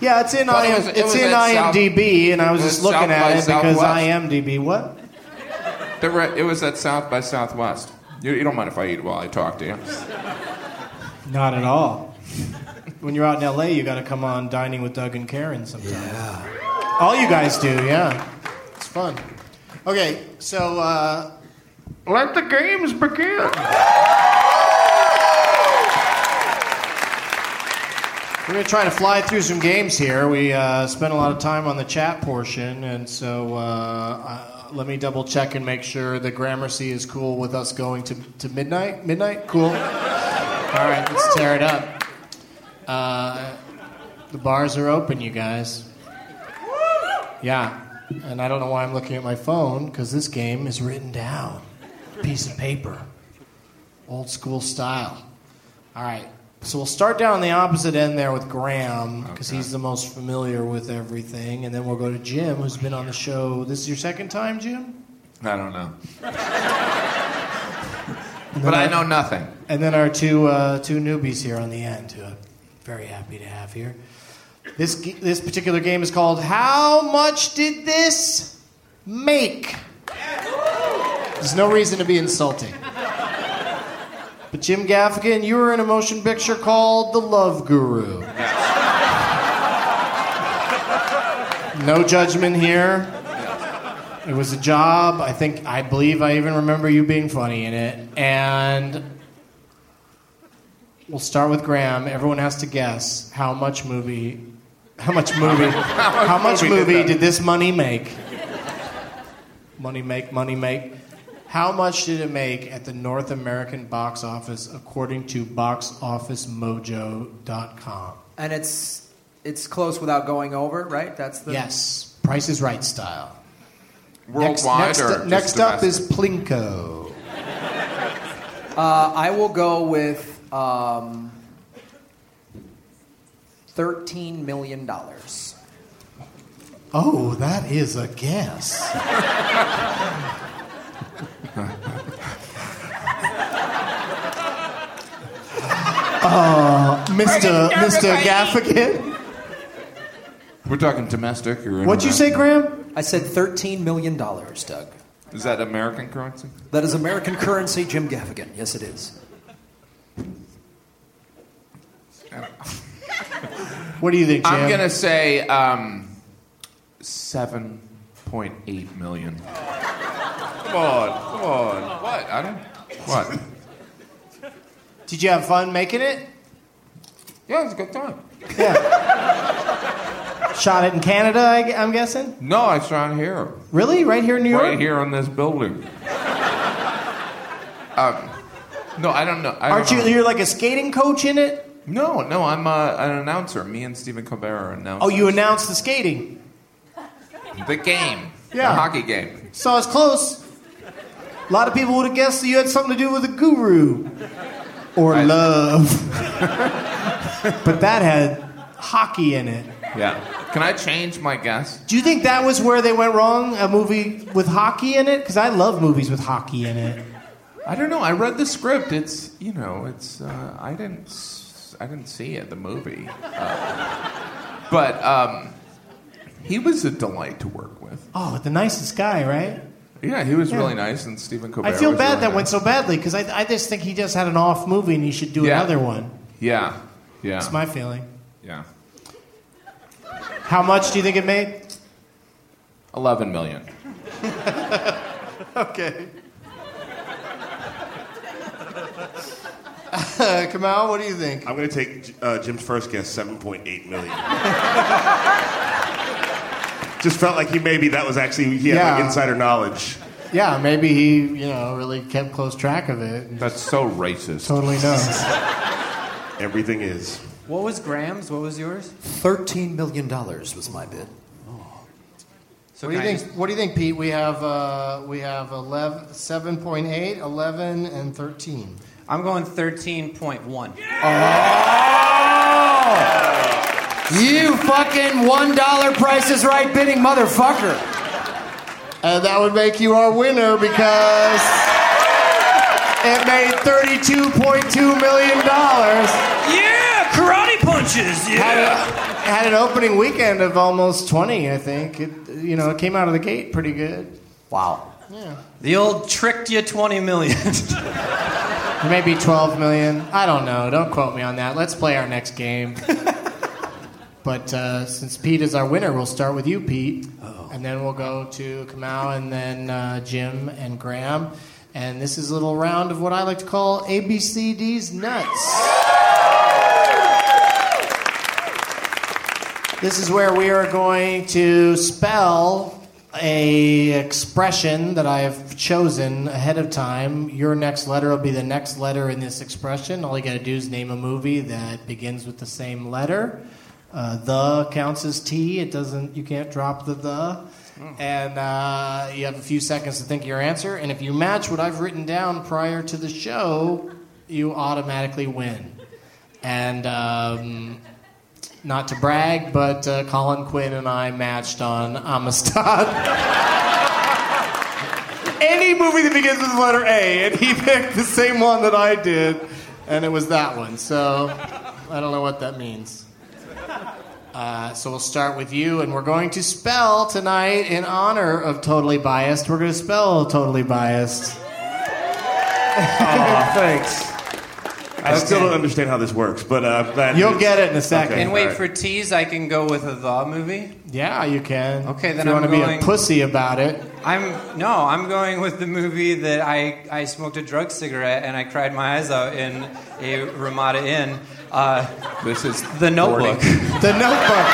Yeah, it's in, But it IM, was- it it's was in at South- IMDb, and I was it was just looking South by at it because Southwest. IMDb. What? They were, it was at South by Southwest. You, you don't mind if I eat while I talk, do you? Not at all. when you're out in LA, you got to come on Dining with Doug and Karen sometime. Yeah. All you guys do, yeah. It's fun. Okay, so uh, let the games begin. We're going to try to fly through some games here. We uh, spent a lot of time on the chat portion, and so uh, uh, let me double check and make sure the Gramercy is cool with us going to, to midnight. Midnight? Cool. All right, let's tear it up. Uh, the bars are open, you guys. Yeah, and I don't know why I'm looking at my phone because this game is written down, piece of paper, old school style. All right, so we'll start down the opposite end there with Graham because he's the most familiar with everything, and then we'll go to Jim, who's been on the show. This is your second time, Jim. I don't know. but I know nothing. And then our two uh, two newbies here on the end, who I'm very happy to have here. This this particular game is called How Much Did This Make? There's no reason to be insulting. But Jim Gaffigan, you were in a motion picture called The Love Guru. No judgment here. It was a job. I think I believe I even remember you being funny in it. And we'll start with Graham. Everyone has to guess how much movie how much movie how much movie did movie that? did this money make? Money make, money make. How much did it make at the North American box office according to boxofficemojo.com? And it's it's close without going over, right? That's the Yes, Price is Right style. Worldwide next, or next, just next up is? Plinko. Uh, I will go with um, thirteen million dollars. Oh, that is a guess. uh, Mr. Mr. Gaffigan. We're talking domestic or What'd you say, Graham? I said thirteen million dollars, Doug. Is that American currency? That is American currency, Jim Gaffigan. Yes, it is. What do you think, Jim? I'm gonna say um, seven point eight million. Come on, come on. What? I don't. What? Did you have fun making it? Yeah, it was a good time. Yeah. Shot it in Canada, I, am guessing. No, I shot it here, Really? Right here in New York? right here on this building. um, no, I don't know. I don't Aren't you? You're like a skating coach in it. No, no, I'm uh, an announcer. Me and Stephen Colbert are announcers. Oh, you announced the skating. the game. Yeah. The hockey game. So it's close. A lot of people would have guessed that you had something to do with a guru or I- love. but that had hockey in it. Yeah. Can I change my guess? Do you think that was where they went wrong? A movie with hockey in it? Because I love movies with hockey in it. I don't know. I read the script. It's you know, it's uh, I didn't I didn't see it the movie, uh, but um, he was a delight to work with. Oh, the nicest guy, right? Yeah, he was Yeah. really nice, and Stephen Colbert. I feel bad really that nice. went so badly because I, I just think he just had an off movie and he should do Yeah. another one. Yeah, yeah, That's my feeling. yeah. How much do you think it made? Eleven million. Okay. Kamau, what do you think? I'm going to take uh, Jim's first guess, 7.8 million. Just felt like he maybe that was actually he had like insider knowledge. Yeah, maybe he, you know, really kept close track of it. That's so racist. Totally knows. Everything is. What was Graham's? What was yours? Thirteen million dollars was my bid. So what do you can I think? What do you think, Pete? We have uh, we have 11, 7.8, 11, and 13. I'm going 13.1. Oh! You fucking one dollar Price is Right bidding motherfucker. And that would make you our winner because it made $32.2 million. Yeah, karate punches. Had, Yeah. a, had an opening weekend of almost 20, I think. It, you know, it came out of the gate pretty good. Wow. Yeah. The old tricked you 20 million. Maybe 12 million. I don't know. Don't quote me on that. Let's play our next game. but uh, since Pete is our winner, we'll start with you, Pete. And then we'll go to Kamau and then uh, Jim and Graham. And this is a little round of what I like to call ABCD's nuts. This is where we are going to spell a expression that I've chosen ahead of time. Your next letter will be the next letter in this expression. All you got to do is name a movie that begins with the same letter. Uh, the counts as T. It doesn't. You can't drop the the. And uh, you have a few seconds to think of your answer. And if you match what I've written down prior to the show, you automatically win. And um, not to brag, but uh, Colin Quinn and I matched on Amistad. Any movie that begins with the letter A, and he picked the same one that I did, and it was that one. So I don't know what that means. Uh, so we'll start with you, and we're going to spell tonight in honor of Totally Biased. We're going to spell Totally Biased. Thanks. I still don't understand how this works, but uh, I'm You'll get it in a second. Okay, and wait, all right. for tease, I can go with a the movie. Yeah, you can. Okay, if then you I'm want to be a pussy about it. I'm no, I'm going with the movie that I, I smoked a drug cigarette and I cried my eyes out in a Ramada Inn. Uh, This is the Notebook. The Notebook.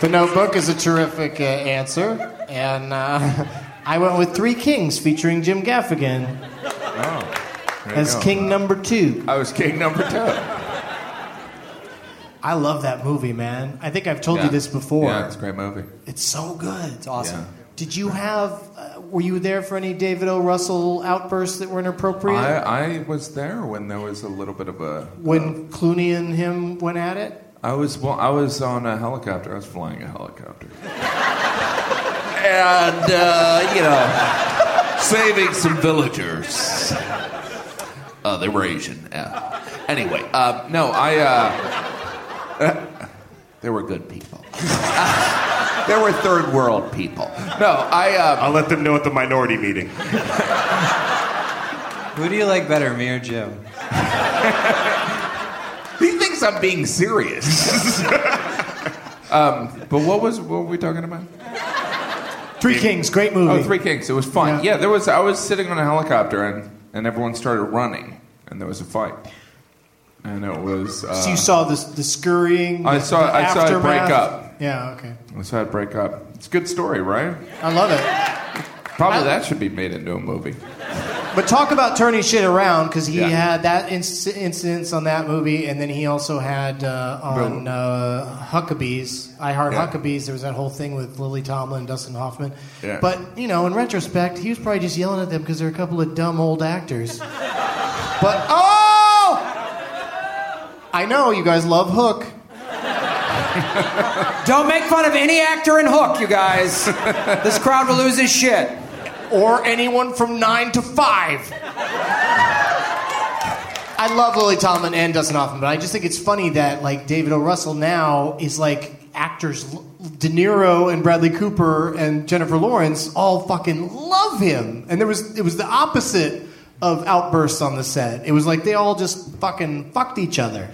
The Notebook is a terrific uh, answer, and uh, I went with Three Kings featuring Jim Gaffigan There you as. King Number Two. I was king number two. I love that movie, man. I think I've told Yeah. you this before. Yeah, it's a great movie. It's so good. It's awesome. Yeah. Did you have? Uh, were you there for any David O. Russell outbursts that were inappropriate? I, I was there when there was a little bit of a. when Clooney and him went at it. I was well, I was on a helicopter. I was flying a helicopter. and uh, you know, saving some villagers. Uh, they were Asian. Yeah. Anyway, uh, no, I. Uh, they were good people. they were third world people. No, I. Uh, I'll let them know at the minority meeting. Who do you like better, me or Jim? He thinks I'm being serious. um, but what was what were we talking about? Three Kings, great movie. Oh, Three Kings. It was fun. Yeah. Yeah. there was. I was sitting on a helicopter and and everyone started running and there was a fight. And it was. Uh, So you saw the the scurrying. I saw- the I saw it break up. Yeah. Okay. I saw it break up. It's a good story, right? I love it. Probably that should be made into a movie. But talk about turning shit around because he Yeah. had that inc- incidents on that movie, and then he also had uh, on uh, Huckabees, I Heart Yeah. Huckabees. There was that whole thing with Lily Tomlin and Dustin Hoffman. Yeah. But you know, in retrospect, he was probably just yelling at them because they're a couple of dumb old actors. but oh, I know you guys love Hook. Don't make fun of any actor in Hook, you guys. this crowd will lose his shit. Or anyone from nine to five. I love Lily Tomlin and Dustin Hoffman, but I just think it's funny that like David O. Russell now is like actors De Niro and Bradley Cooper and Jennifer Lawrence all fucking love him, and there was it was the opposite of outbursts on the set. It was like they all just fucking fucked each other.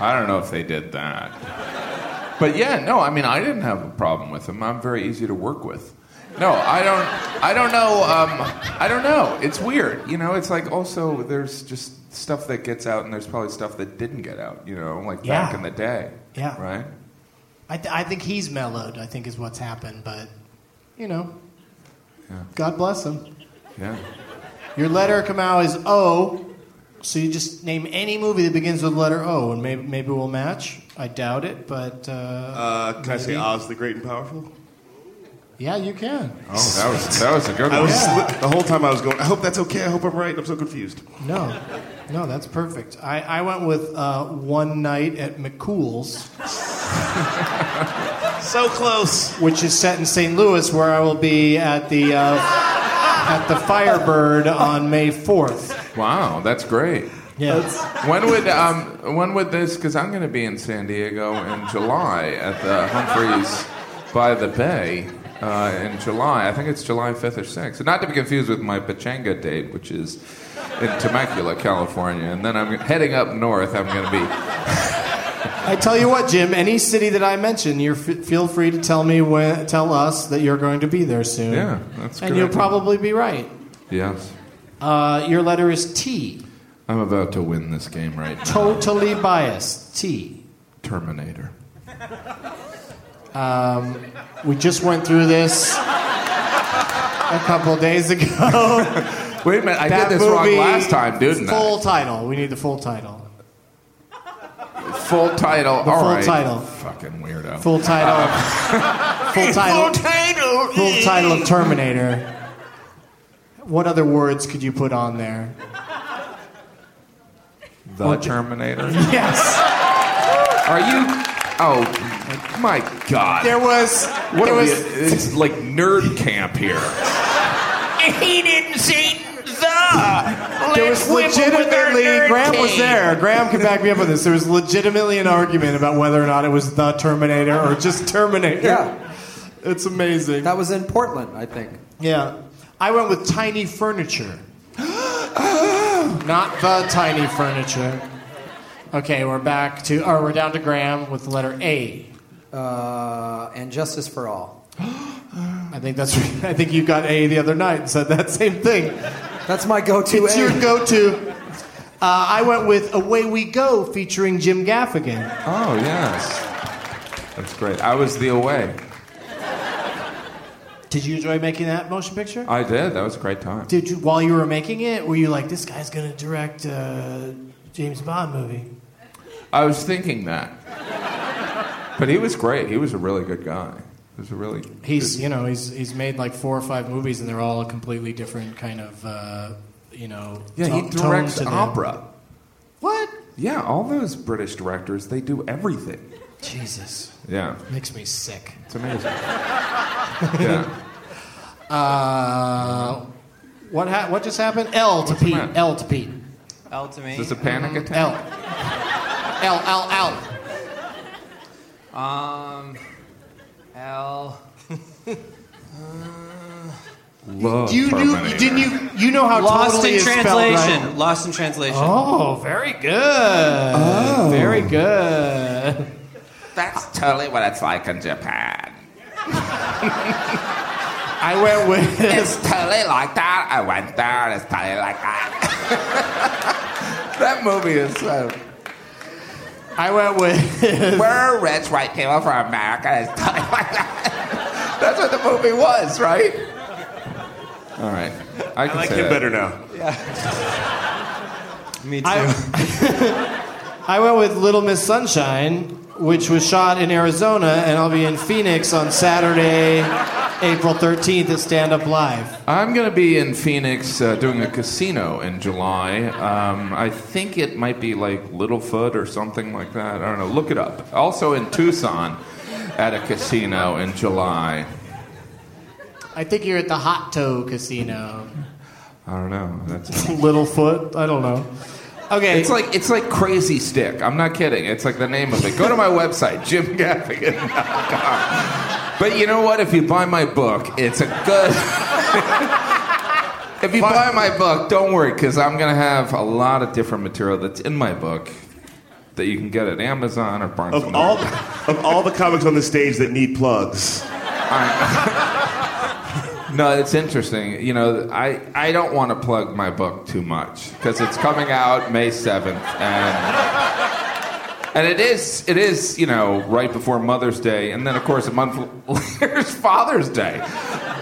I don't know if they did that. But yeah, no, I mean, I didn't have a problem with him. I'm very easy to work with. No, I don't. I don't know. Um, I don't know. It's weird. You know, it's like also there's just stuff that gets out, and there's probably stuff that didn't get out. You know, like back in the day. Yeah. Right. I, th- I think he's mellowed. I think is what's happened, but you know, yeah. God bless him. Yeah. Your letter Kamau is O, so you just name any movie that begins with the letter O, and maybe maybe we'll match. I doubt it, but uh, Uh, can I say. Oz the Great and Powerful? Yeah, you can. Oh, that was that was a good I one. was sli- the whole time I was going. I hope that's okay. I hope I'm right. I'm so confused. No, no, that's perfect. I, I went with uh, One Night at McCool's. so close. Which is set in St. Louis, where I will be at the uh, at the Firebird on May 4th. Wow, that's great. Yeah. When would um when would this? Because I'm going to be in San Diego in July at the Humphreys by the Bay uh, in July. I think it's July 5th or 6th. Not to be confused with my Pechanga date, which is in Temecula, California, and then I'm heading up north. I'm going to be. I tell you what, Jim. Any city that I mention, you f- feel free to tell me when, tell us that you're going to be there soon. Yeah, that's a and good you'll idea. probably be right. Yes, Uh, your letter is T. I'm about to win this game right now. Totally biased. T. Terminator. Um, we just went through this a couple days ago. Wait a minute, I That did this wrong last time, didn't I? Full title. We need the full title. Full title. The All full right. title. Fucking weirdo. Full title. full title. title. Full title of Terminator. What other words could you put on there? The Terminator. Yes. Are you? Oh my God! There was. What there are we? was. It's like nerd camp here. He didn't say the. There was legitimately Graham was there. Graham can back me up on this. There was legitimately an argument about whether or not it was the Terminator or just Terminator. Yeah. It's amazing. That was in Portland, I think. Yeah. I went with tiny furniture. Not the tiny furniture. Okay, we're back to, or we're down to Graham with the letter A. Uh, and Justice for All. I think that's. I think you got A the other night and said that same thing. That's my go-to. It's A. your go-to. Uh, I went with "Away We Go" featuring Jim Gaffigan. Oh yes, that's great. I was the away. Did you enjoy making that motion picture? I did. That was a great time. Did you, while you were making it, were you like, "This guy's gonna direct a James Bond movie"? I was thinking that, but he was great. He was a really good guy. He was a really. He's, you know, he's he's made like four or five movies, and they're all a completely different kind of, uh, you know. Yeah, he to- tone directs to them. opera. What? Yeah, all those British directors, they do everything. Jesus, Yeah, makes me sick. it's amazing. yeah. Uh, what ha- what just happened? L to What's Pete. L to Pete. L to me. Is this a panic attack? L. L L L. Um, L. Love You knew, didn't you? You know how Lost totally in is spelled, translation. right? Lost in translation. Oh, very good. Oh. Very good. That's totally what it's like in Japan. I went with. It's totally like that. I went there it's totally like that. that movie is so. I went with. We're rich white people from America. and It's totally like that. That's what the movie was, right? All right. I, can I like him that. better now. Yeah. Me too. I, I went with Little Miss Sunshine, which was shot in Arizona, and I'll be in Phoenix on Saturday, April 13th at Stand Up Live. I'm going to be in Phoenix uh, doing a casino in July. Um, I think it might be like Littlefoot or something like that. I don't know. Look it up. Also in Tucson at a casino in July. I think you're at the Hot Toe Casino. I don't know. That's Littlefoot? I don't know. Okay. It's like it's like Crazy Stick. I'm not kidding. It's like the name of it. Go to my website, jimgaffigan.com. But you know what? If you buy my book, it's a good. if you buy my book, don't worry, because I'm going to have a lot of different material that's in my book that you can get at Amazon or Barnes Of and all, Noble. of all the comics on the stage that need plugs, No, it's interesting. You know, I, I don't want to plug my book too much because it's coming out May 7th and and it is it is, you know, right before Mother's Day and then of course a month later is Father's Day.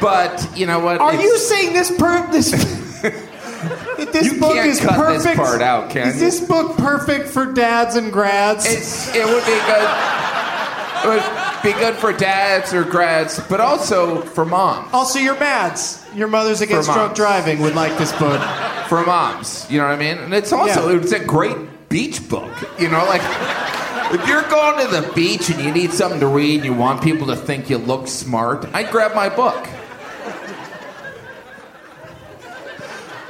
But, you know what? Are It's- you saying this per this that this You book can't is cut this part out, can is you? Is this book perfect for dads and grads? It's it would be good. It would be good for dads or grads, but also for moms. also, your mads, your mothers against drunk driving would like this book. For moms, you know what I mean? And it's also Yeah. it's a great beach book. You know, like if you're going to the beach and you need something to read and you want people to think you look smart, I'd grab my book.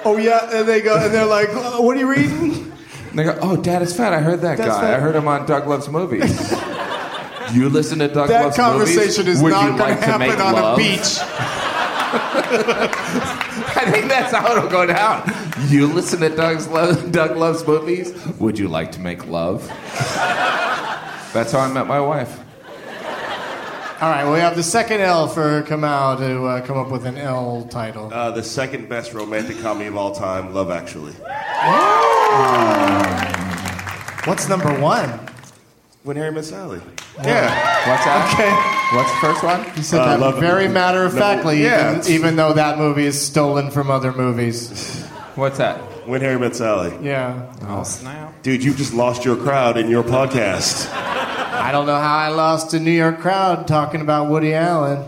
Oh yeah, and they go and they're like, "Uh, "What are you reading?" And they go, "Oh, Dad is fat. I heard that Dad's guy. fat." I heard him on Doug Loves Movies." you listen to Doug That Loves conversation is Would not going like to to happen on love? a beach. I think that's how it'll go down. You listen to Doug's Lo- Doug Loves Movies. Would you like to make love? That's how I met my wife. All right, well, we have the second L for Kamau to uh, come up with an L title. Uh, the second best romantic comedy of all time, Love Actually. What's number one? When Harry Met Sally. Yeah. What's that? Okay. What's the first one? He said Uh, that love- very matter of factly, Yeah, even, even though that movie is stolen from other movies. What's that? When Harry Met Sally. Yeah. Oh, snap. Dude, you've just lost your crowd in your podcast. I don't know how I lost a New York crowd talking about Woody Allen.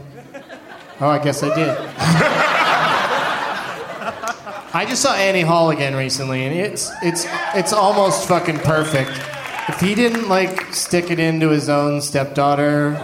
Oh, I guess I did. I just saw Annie Hall again recently, and it's it's it's almost fucking perfect. If he didn't like stick it into his own stepdaughter,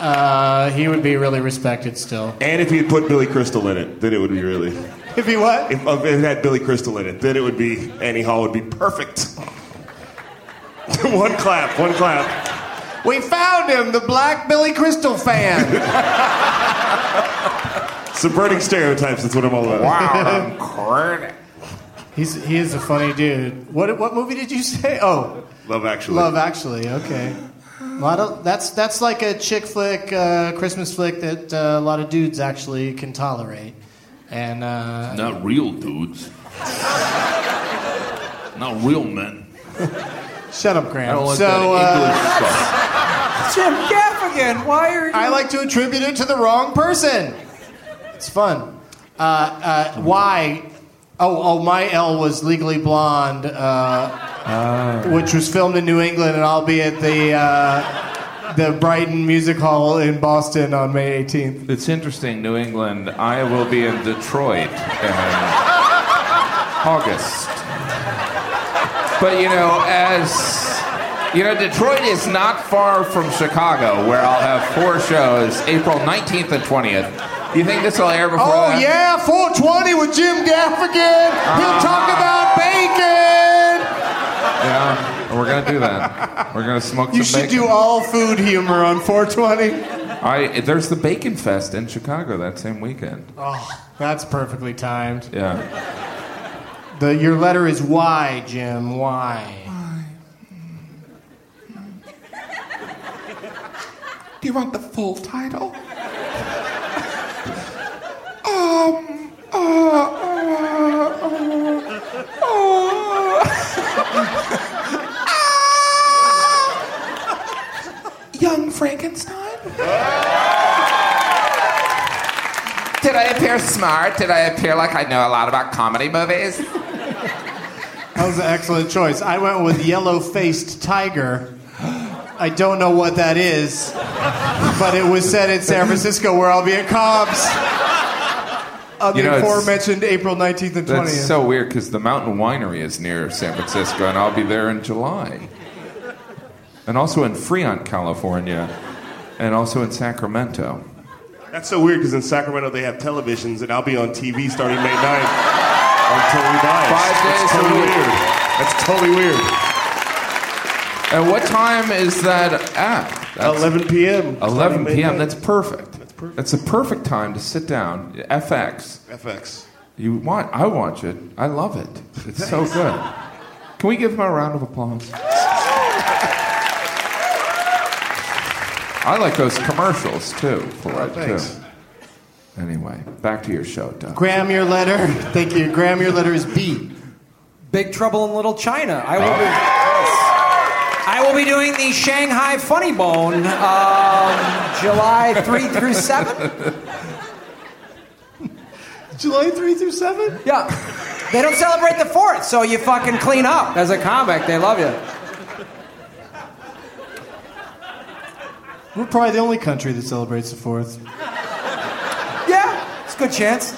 uh, he would be really respected still. And if he had put Billy Crystal in it, then it would be really. If he what? If, if it had Billy Crystal in it, then it would be Annie Hall would be perfect. one clap, one clap. We found him, the black Billy Crystal fan. Subverting stereotypes, that's what I'm all about. Wow, credit. He's he is a funny dude. What what movie did you say? Oh, Love Actually. Love Actually. Okay. A lot of that's that's like a chick flick, uh, Christmas flick that uh, a lot of dudes actually can tolerate. And uh, Not real dudes. Not real men. shut up, I Graham. don't like so that uh, English stuff. Jim Gaffigan, why are you? I like to attribute it to the wrong person. It's fun. Uh, uh, why? Oh, oh, my L was Legally Blonde, uh, which was filmed in New England, and I'll be at the uh, the Brighton Music Hall in Boston on May 18th. It's interesting, New England. I will be in Detroit in August. But you know, as you know, Detroit is not far from Chicago, where I'll have four shows, April 19th and 20th. Do you think this will air before Oh that? yeah, 420 with Jim Gaffigan. He'll uh-huh. talk about bacon. Yeah, we're gonna do that. We're gonna smoke the bacon. You should bacon. do all food humor on 420. I there's the Bacon Fest in Chicago that same weekend. Oh, that's perfectly timed. Yeah. The your letter is Y, Jim. Y. Do you want the full title? Um, uh, uh, uh, Young Frankenstein? Did I appear smart? Did I appear like I know a lot about comedy movies? That was an excellent choice. I went with yellow faced tiger. I don't know what that is, but it was set in San Francisco where I'll be at Cobb's on You the know, aforementioned April 19th and 20th. That's so weird because the Mountain Winery is near San Francisco, and I'll be there in July. And also in Fremont, California, and also in Sacramento. That's so weird because in Sacramento they have televisions, and I'll be on TV starting May 9th on Totally Biased. Five days That's totally week. weird. That's totally weird. And what time is that at? That's 11 p.m. 11 p.m. That's perfect. That's perfect. That's a perfect time to sit down. FX. FX. You want? I watch it. I love it. It's so good. Can we give him a round of applause? I like those commercials too. For oh, it thanks. too. Anyway, back to your show, Doug. Graham, your letter. Thank you. Graham, your letter is B. Big Trouble in Little China. I will be. yes. I will be doing the Shanghai Funny Bone um, July 3 through 7. July 3 through 7? Yeah. They don't celebrate the 4th, so you fucking clean up. As a comic, they love you. We're probably the only country that celebrates the 4th. Yeah, it's a good chance.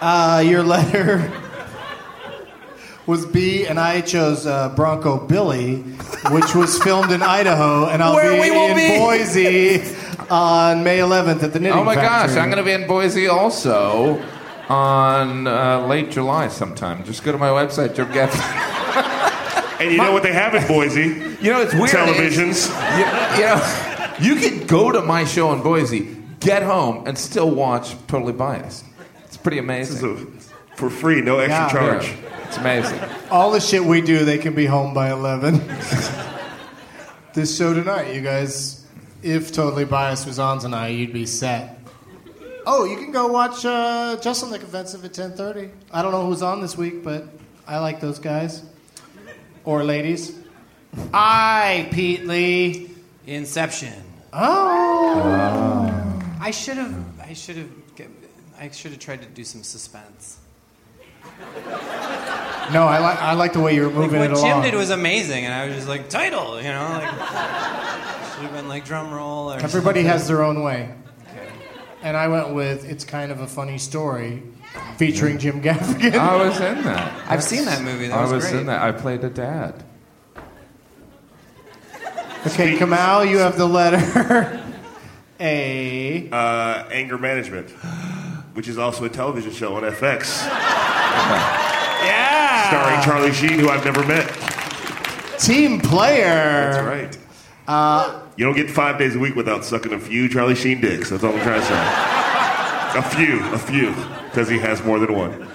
Uh, your letter was B, and I chose uh, Bronco Billy, which was filmed in Idaho, and I'll Where be in be. Boise on May 11th at the Knitting Oh my gosh, I'm going to be in Boise also on uh, late July sometime. Just go to my website, Jim Gaffney. And you know what they have in Boise? You know, it's weird. Televisions. You, you know, you can go to my show in Boise, get home, and still watch Totally Biased. It's pretty amazing. So, for free, no extra Yeah. charge. Yeah, it's amazing. All the shit we do, they can be home by 11. this show tonight, you guys, if Totally Biased was on tonight, you'd be set. Oh, you can go watch uh, Just on the Offensive at 10.30. I don't know who's on this week, but I like those guys. Or ladies. I, Pete Lee. Inception. Oh. I should have. I should have. I should have tried to do some suspense. No, I, like I like the way you were Like moving what it Jim did was amazing, and I was just like title, you know, like should have been like drum roll or. Everybody something. has their own way. And I went with It's Kind of a Funny Story featuring Jim Gaffigan. I was in that. I've seen that movie. That I was, was great. in that. I played a dad. Okay, Kamau, you have the letter A. Uh, Anger Management, which is also a television show on FX, Yeah! starring Charlie Sheen, who I've never met. Team player. That's right. Uh, You don't get five days a week without sucking a few Charlie Sheen dicks. That's all I'm trying to say. A few, a few, because he has more than one.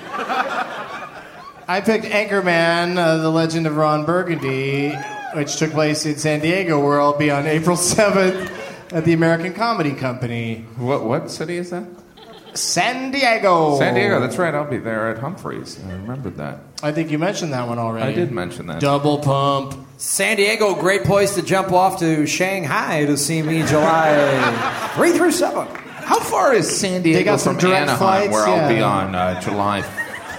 I picked Anchorman, uh, The Legend of Ron Burgundy, which took place in San Diego, where I'll be on April 7th at the American Comedy Company. What what city is that? San Diego. San Diego. That's right. I'll be there at Humphreys. I remembered that. I think you mentioned that one already. I did mention that. Double pump. San Diego, great place to jump off to Shanghai to see me July 3 through 7. How far is San Diego They got some from Anaheim, flights, where I'll be on uh, July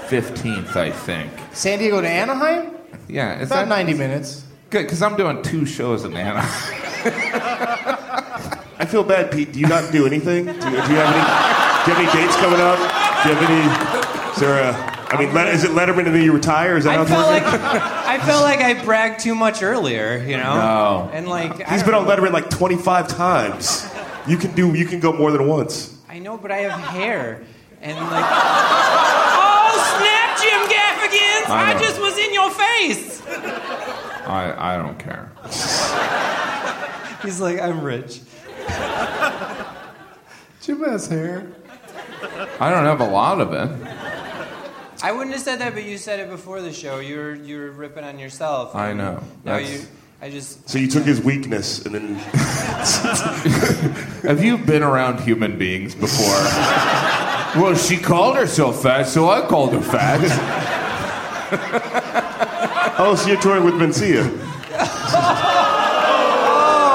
15th, I think? San Diego to Anaheim? Yeah, is About that 90 minutes. Good, because I'm doing two shows in Anaheim. I feel bad, Pete. Do you not do anything? Do do you have any? Do you have any dates coming up? Do you have any? Is there a? I mean, Let- is it Letterman and then you retire? Is that how I it's felt like working? I felt like I bragged too much earlier, you know. No. And like I He's don't been on know. Letterman like 25 times. You can do. You can go more than once. I know, but I have hair, and like. oh snap, Jim Gaffigan! I I, know. just was in your face. I, I don't care. He's like, I'm rich. Jim has hair. I don't have a lot of it. I wouldn't have said that, but you said it before the show. You were you were ripping on yourself. I know. No, That's- you. I just. So you took his weakness and then. Have you been around human beings before? well, she called herself fat, so I called her fat. Oh, so you're touring with Mencia.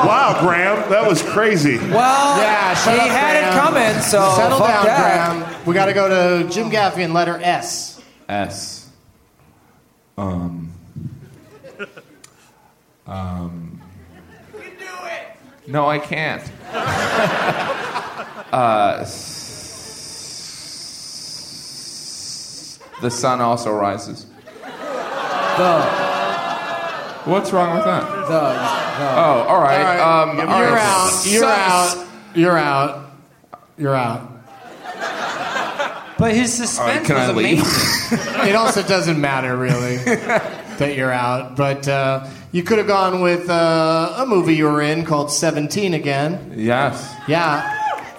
Wow, Graham, that was crazy. Well, Yeah, shut he up, had Graham. it coming, so Settle fuck down, that. Graham. We got to go to Jim Gaffigan, letter S. S. Um. Um. You can do it. No, I can't. uh, s- the sun also rises. The, What's wrong with that? the, the. Oh, all right. All right, Um, you're all right. out. You're Sun- out. You're out. You're out. But his suspense can I was leave? amazing. It also doesn't matter really that you're out, but uh, you could have gone with uh, a movie you were in called Seventeen again. Yes, Yeah,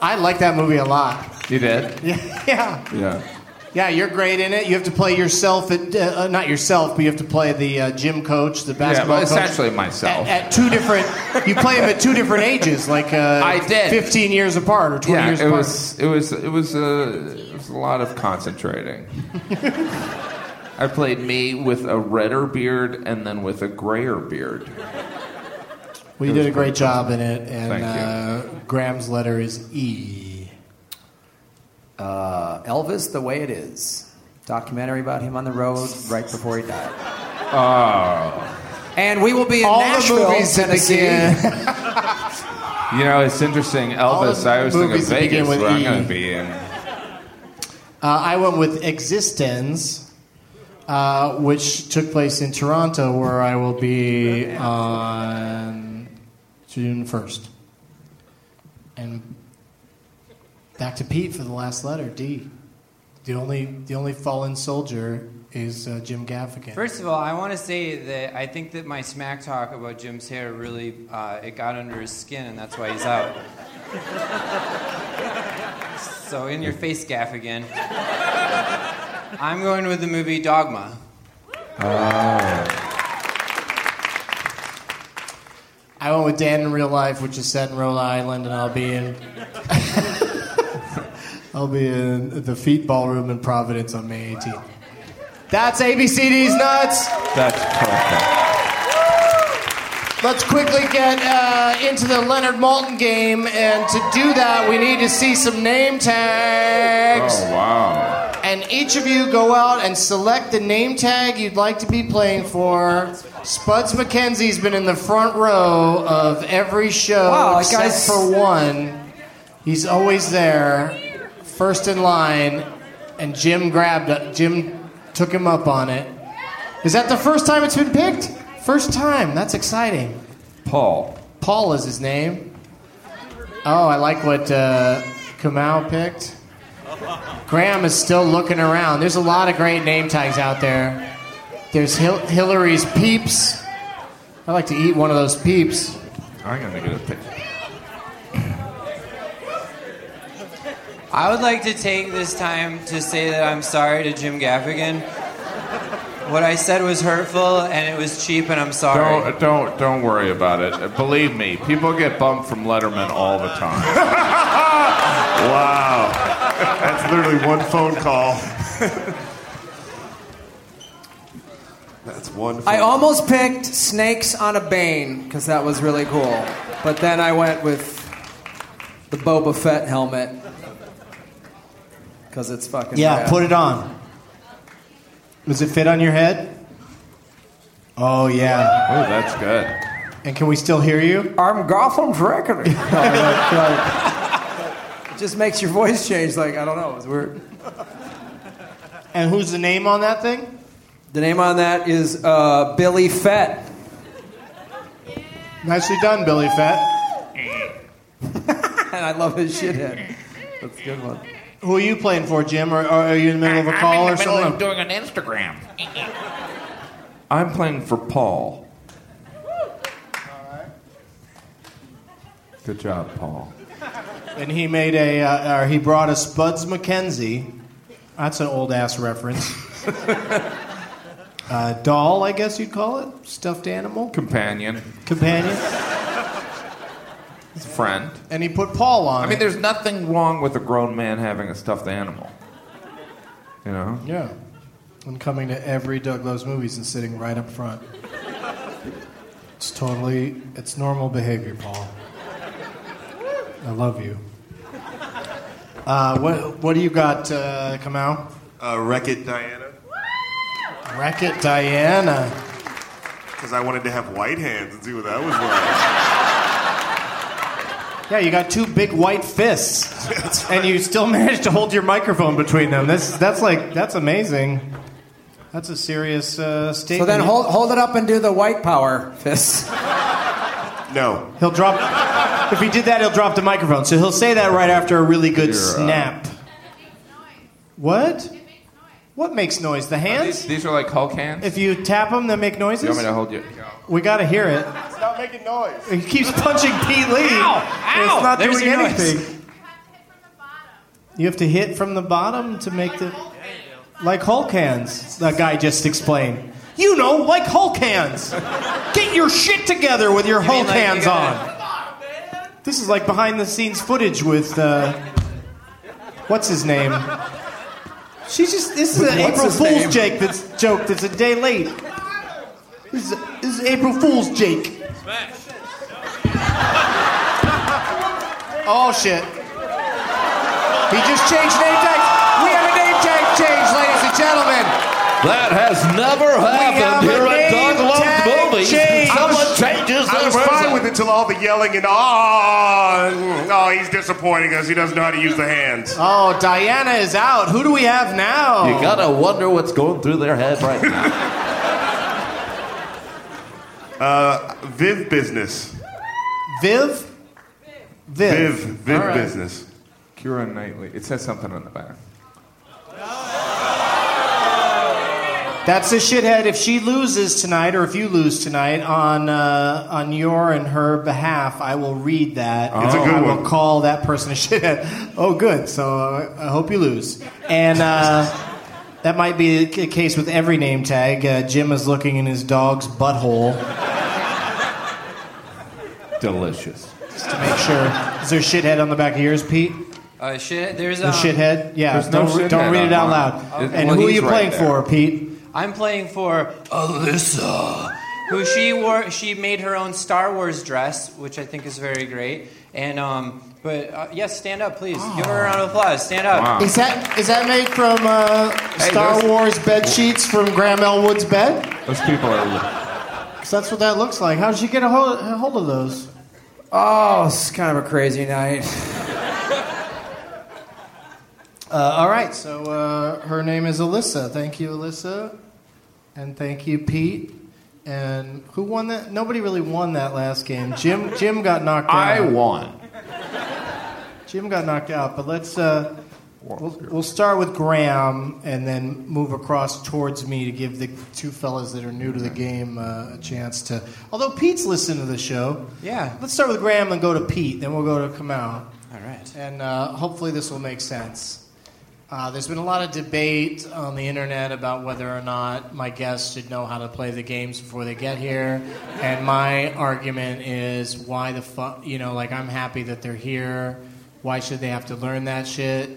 I like that movie a lot. you did. Yeah, yeah. Yeah. Yeah, you're great in it. You have to play yourself at uh, uh, not yourself, but you have to play the uh, gym coach, the Yeah, basketball but coach. essentially myself. At, at two different, you play him at two different ages, like uh, I did. 15 years apart or 20 yeah, years it apart. was it was it was a it was a lot of concentrating. I played me with a redder beard and then with a grayer beard. Well, you It did a great job in it, and Thank you. uh, Graham's letter is E. Uh, Elvis, the way it is. Documentary about him on the road right before he died. Oh, And we will be in All the Nashville, movies that Tennessee. begin- you know it's interesting. Elvis, the I was thinking movies that begin Vegas, with where I'm E. going to be in. Uh, I went with Existence, uh, which took place in Toronto, where I will be on June 1st. And back to Pete for the last letter, D. The only, the only fallen soldier is uh, Jim Gaffigan. First of all, I want to say that I think that my smack talk about Jim's hair really uh, it got under his skin, and that's why he's out. so in your face, Gaffigan. I'm going with the movie Dogma. I went with Dan in real life, which is set in Rhode Island, and I'll be in. I'll be in the Fete Ballroom in Providence on May 18th. That's ABCD's nuts. That's perfect. Let's quickly get uh, into the Leonard Maltin game, and to do that, we need to see some name tags. Oh wow. And each of you go out and select the name tag you'd like to be playing for. Spuds MacKenzie's been in the front row of every show Wow, except guy's- for one. He's always there, first in line, and Jim grabbed it. Jim took him up on it. Is that the first time it's been picked? First time. That's exciting. Paul. Paul is his name. Oh, I like what uh, Kamau picked. Graham is still looking around. There's a lot of great name tags out there. There's Hil- Hillary's Peeps. I like to eat one of those Peeps. I'm going to get a picture. I would like to take this time to say that I'm sorry to Jim Gaffigan. What I said was hurtful and it was cheap, and I'm sorry. Don't don't don't worry about it. Believe me, people get bumped from Letterman all the time. Wow. That's literally one phone call. That's one phone I almost picked Snakes on a Bane because that was really cool. But then I went with the Boba Fett helmet because it's fucking Yeah, rad. put it on. Does it fit on your head? Oh, yeah. Oh, that's good. And can we still hear you? I'm Gotham's reckoning. No, that's right. it just makes your voice change. Like I don't know, it's weird. And who's the name on that thing? The name on that is uh, Billy Fett. Nicely done, Billy Fett. and I love his shithead. That's a good one. Who are you playing for, Jim? Or, or are you in the middle of a call or something? I'm doing an Instagram. I'm playing for Paul. All right. Good job, Paul. And he made a, uh, or he brought a Spuds MacKenzie. That's an old ass reference. uh, doll, I guess you'd call it. Stuffed animal. Companion. Companion. He's a friend. And he put Paul on. I mean, it. there's nothing wrong with a grown man having a stuffed animal. You know? Yeah. And coming to every Doug Loves movies and sitting right up front. It's totally, it's normal behavior, Paul. I love you. Uh, what, what do you got, uh, Kamau? Uh, Wreck It Diana. Wreck It Diana. Because I wanted to have white hands and see what that was like. Yeah, you got two big white fists, and you still managed to hold your microphone between them. That's that's like that's amazing. That's a serious uh, So then hold hold it up and do the white power fist. No. He'll drop. If he did that, he'll drop the microphone. So he'll say that right after a really good You're, uh, snap. What? What makes noise? The These, hands? these are like Hulk hands? If you tap them, they make noises. you want me to hold you? We got to hear it. It's not making noise. He keeps punching Pete Lee. and it's not There's doing your noise. anything. You have to hit from the bottom to make the. Like Hulk hands, the guy just explained. You know, like Hulk hands. Get your shit together with your You Hulk like you hands gotta- on. This is like behind the scenes footage with, uh, what's his name? She's just, this is an April Fool's? Jake that's, joke that's a day late. This is, this is April Fool's Jake. Oh shit. He just changed name tags. We have a name tag change, ladies and gentlemen. That has never happened here at name Doug Loves Movies. change. Someone changes I their was fine with it until all the yelling and oh, oh, he's disappointing us. He doesn't know how to use the hands. Oh, Diana is out. Who do we have now? You gotta wonder what's going through their head right now. Uh, Viv business. Viv? Viv. Viv. Viv All right. business. Keira Knightley. It says something on the back. That's a shithead. If she loses tonight, or if you lose tonight on uh, on your and her behalf, I will read that. It's a good one. I one. will call that person a shithead. Oh, good. So uh, I hope you lose. And uh, that might be the case with every name tag. Uh, Jim is looking in his dog's butthole Delicious. just to make sure. Is there shithead on the back of yours, Pete? Uh, shit, there's The um, shithead? Yeah. There's no don't re- shithead don't read it out loud. mine. It- and well, who are you playing there. for, Pete? I'm playing for Alyssa, who she wore. She made her own Star Wars dress, which I think is very great. And um, but uh, yes, stand up, please. Give her a round of applause. Stand up. Wow. Is that is that made from uh, Star those- Wars bed sheets from Graham Elwood's bed? Those people are. 'Cause that's what that looks like. How did you get a hold, a hold of those? Oh, it's kind of a crazy night. Uh, all right, so uh, her name is Alyssa. Thank you, Alyssa, and thank you, Pete. And who won that? Nobody really won that last game. Jim Jim got knocked out. I won. Jim got knocked out, but let's uh, we'll, we'll start with Graham and then move across towards me to give the two fellas that are new to the game uh, a chance to. Although Pete's listened to the show, Yeah. let's start with Graham and go to Pete. Then we'll go to Kamau, All right. and uh, hopefully this will make sense. Uh, there's been a lot of debate on the internet about whether or not my guests should know how to play the games before they get here, and my argument is why the fuck, you know, like I'm happy that they're here. Why should they have to learn that shit?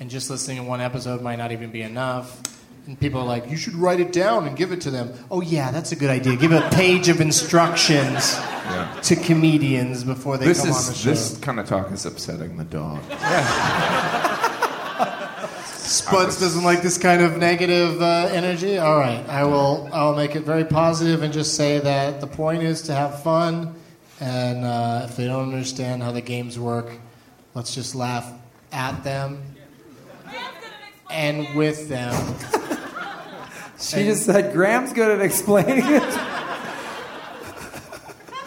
And just listening to one episode might not even be enough. And people are like, you should write it down and give it to them. Oh yeah, that's a good idea. Give a page of instructions Yeah. to comedians before they This come on the show. this kind of talk is upsetting the dog. Spuds doesn't like this kind of negative uh, energy. All right, I will. I'll make it very positive and just say that the point is to have fun, and uh, if they don't understand how the games work, let's just laugh at them and with them. She just said Graham's good at explaining it.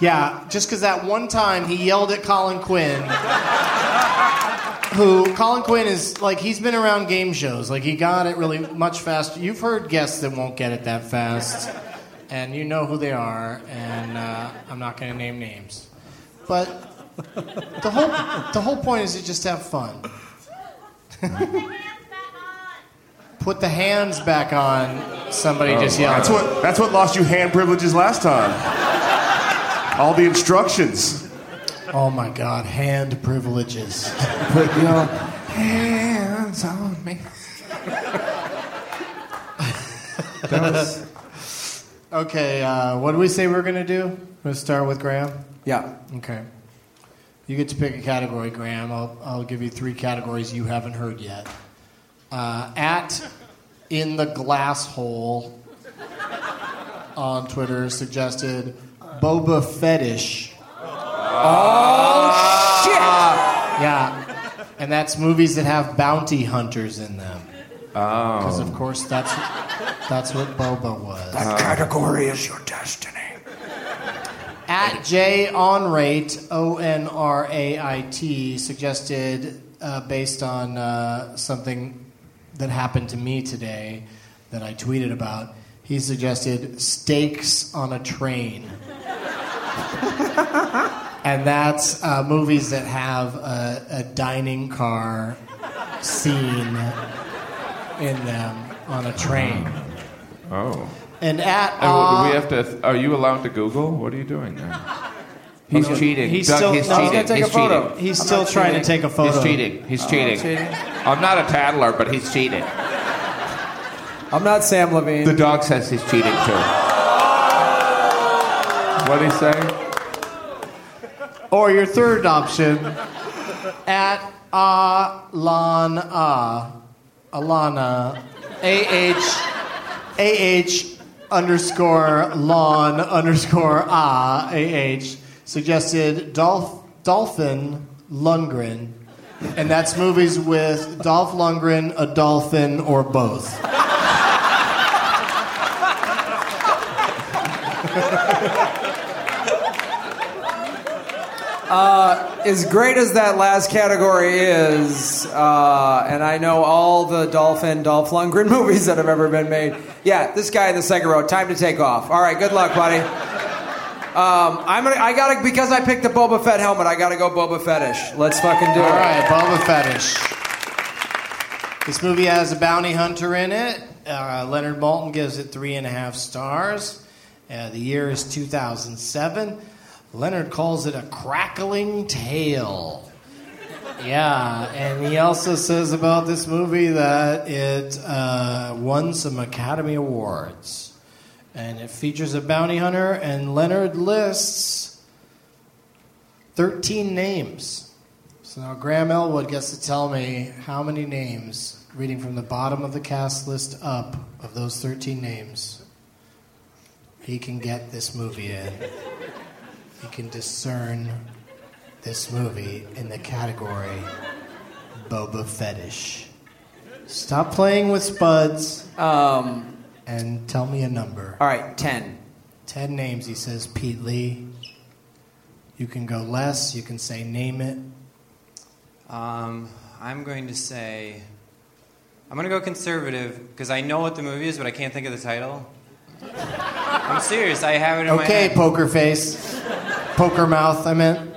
Yeah, just because that one time he yelled at Colin Quinn, who Colin Quinn is like he's been around game shows, like he got it really much faster. You've heard guests that won't get it that fast, and you know who they are, and uh, I'm not going to name names, but the whole the whole point is to just have fun. Put the hands back on. Somebody just yelled. That's what. That's what lost you hand privileges last time. All the instructions. Oh my God, hand privileges. Put your hands on me. that was, Okay, uh, what did we say we were going to do? We're going to start with Graham? Yeah. Okay. You get to pick a category, Graham. I'll, I'll give you three categories you haven't heard yet. Uh, at in the glass hole on Twitter suggested Boba Fetish. Oh shit! Yeah, and that's movies that have bounty hunters in them. oh. Because of course that's that's what Boba was. That category is your destiny. At J Onrate, O N R A I T, suggested uh, based on uh, something that happened to me today that I tweeted about. He suggested steaks on a train. and that's uh, movies that have a, a dining car scene in them. on a train. Oh. And at And uh, we have to? Are you allowed to Google? What are you doing there? He's Okay. cheating. He's Doug, still- he's no, cheating. gonna take he's a photo. cheating. He's I'm still not trying to take a photo. He's cheating. He's Oh, cheating. cheating. I'm not a tattler, but he's cheating. I'm not Sam Levine. The dog says he's cheating too. What did he say? or your third option at Alana Alana A H A H underscore lawn underscore ah A H suggested Dolph Dolphin Lundgren, and that's movies with Dolph Lundgren, a dolphin, or both. Uh, as great as that last category is, uh, and I know all the Dolphin, Dolph Lundgren movies that have ever been made. Yeah, this guy in the second row. Time to take off. All right, good luck, buddy. Um, I'm gonna. I gotta because I picked the Boba Fett helmet. I gotta go Boba Fetish. Let's fucking do it. All right, Boba Fetish. This movie has a bounty hunter in it. Uh, Leonard Maltin gives it three and a half stars. Uh, the year is 2007. Leonard calls it a crackling tale. Yeah, and he also says about this movie that it uh, won some Academy Awards. And it features a bounty hunter, and Leonard lists 13 names. So now Graham Elwood gets to tell me how many names, reading from the bottom of the cast list up of those 13 names, he can get this movie in. He can discern this movie in the category Boba Fetish. Stop playing with spuds Um, and tell me a number. all right, ten. 10 names, he says Pete Lee. You can go less, you can say name it. Um, I'm going to say. I'm going to go conservative because I know what the movie is, but I can't think of the title. I'm serious. I have it in my Okay, head. poker face. Poker mouth, I meant.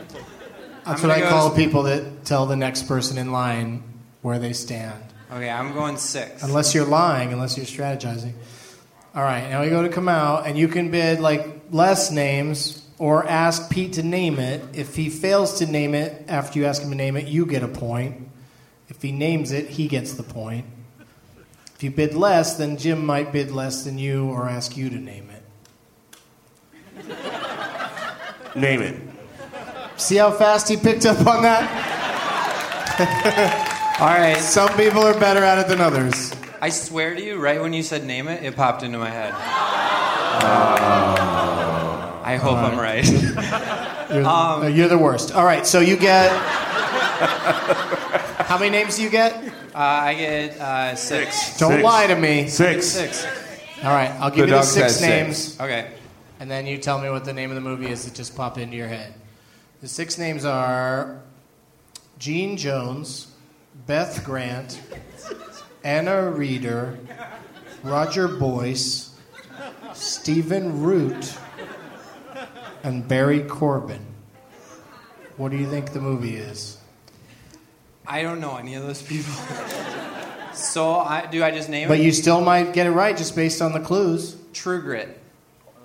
That's I'm what I go call s- people that tell the next person in line where they stand. Okay, I'm going six. Unless you're lying, unless you're strategizing. All right, now we go to come out, and you can bid like less names or ask Pete to name it. If he fails to name it after you ask him to name it, you get a point. If he names it, he gets the point. If you bid less, then Jim might bid less than you or ask you to name it. Name it. See how fast he picked up on that? All right. Some people are better at it than others. I swear to you, right when you said name it, it popped into my head. I hope I'm right. You're, Um, uh, you're the worst. All right, so you get. How many names do you get? Uh, I get uh, six. Don't Six. lie to me. Six. Six. All right, I'll The give you the dog six says names, six. Okay. and then you tell me what the name of the movie is that just popped into your head. The six names are Gene Jones, Beth Grant, Ana Reeder, Roger Boyce, Stephen Root, and Barry Corbin. What do you think the movie is? I don't know any of those people. so I do I just name But it? you still might get it right just based on the clues. True Grit.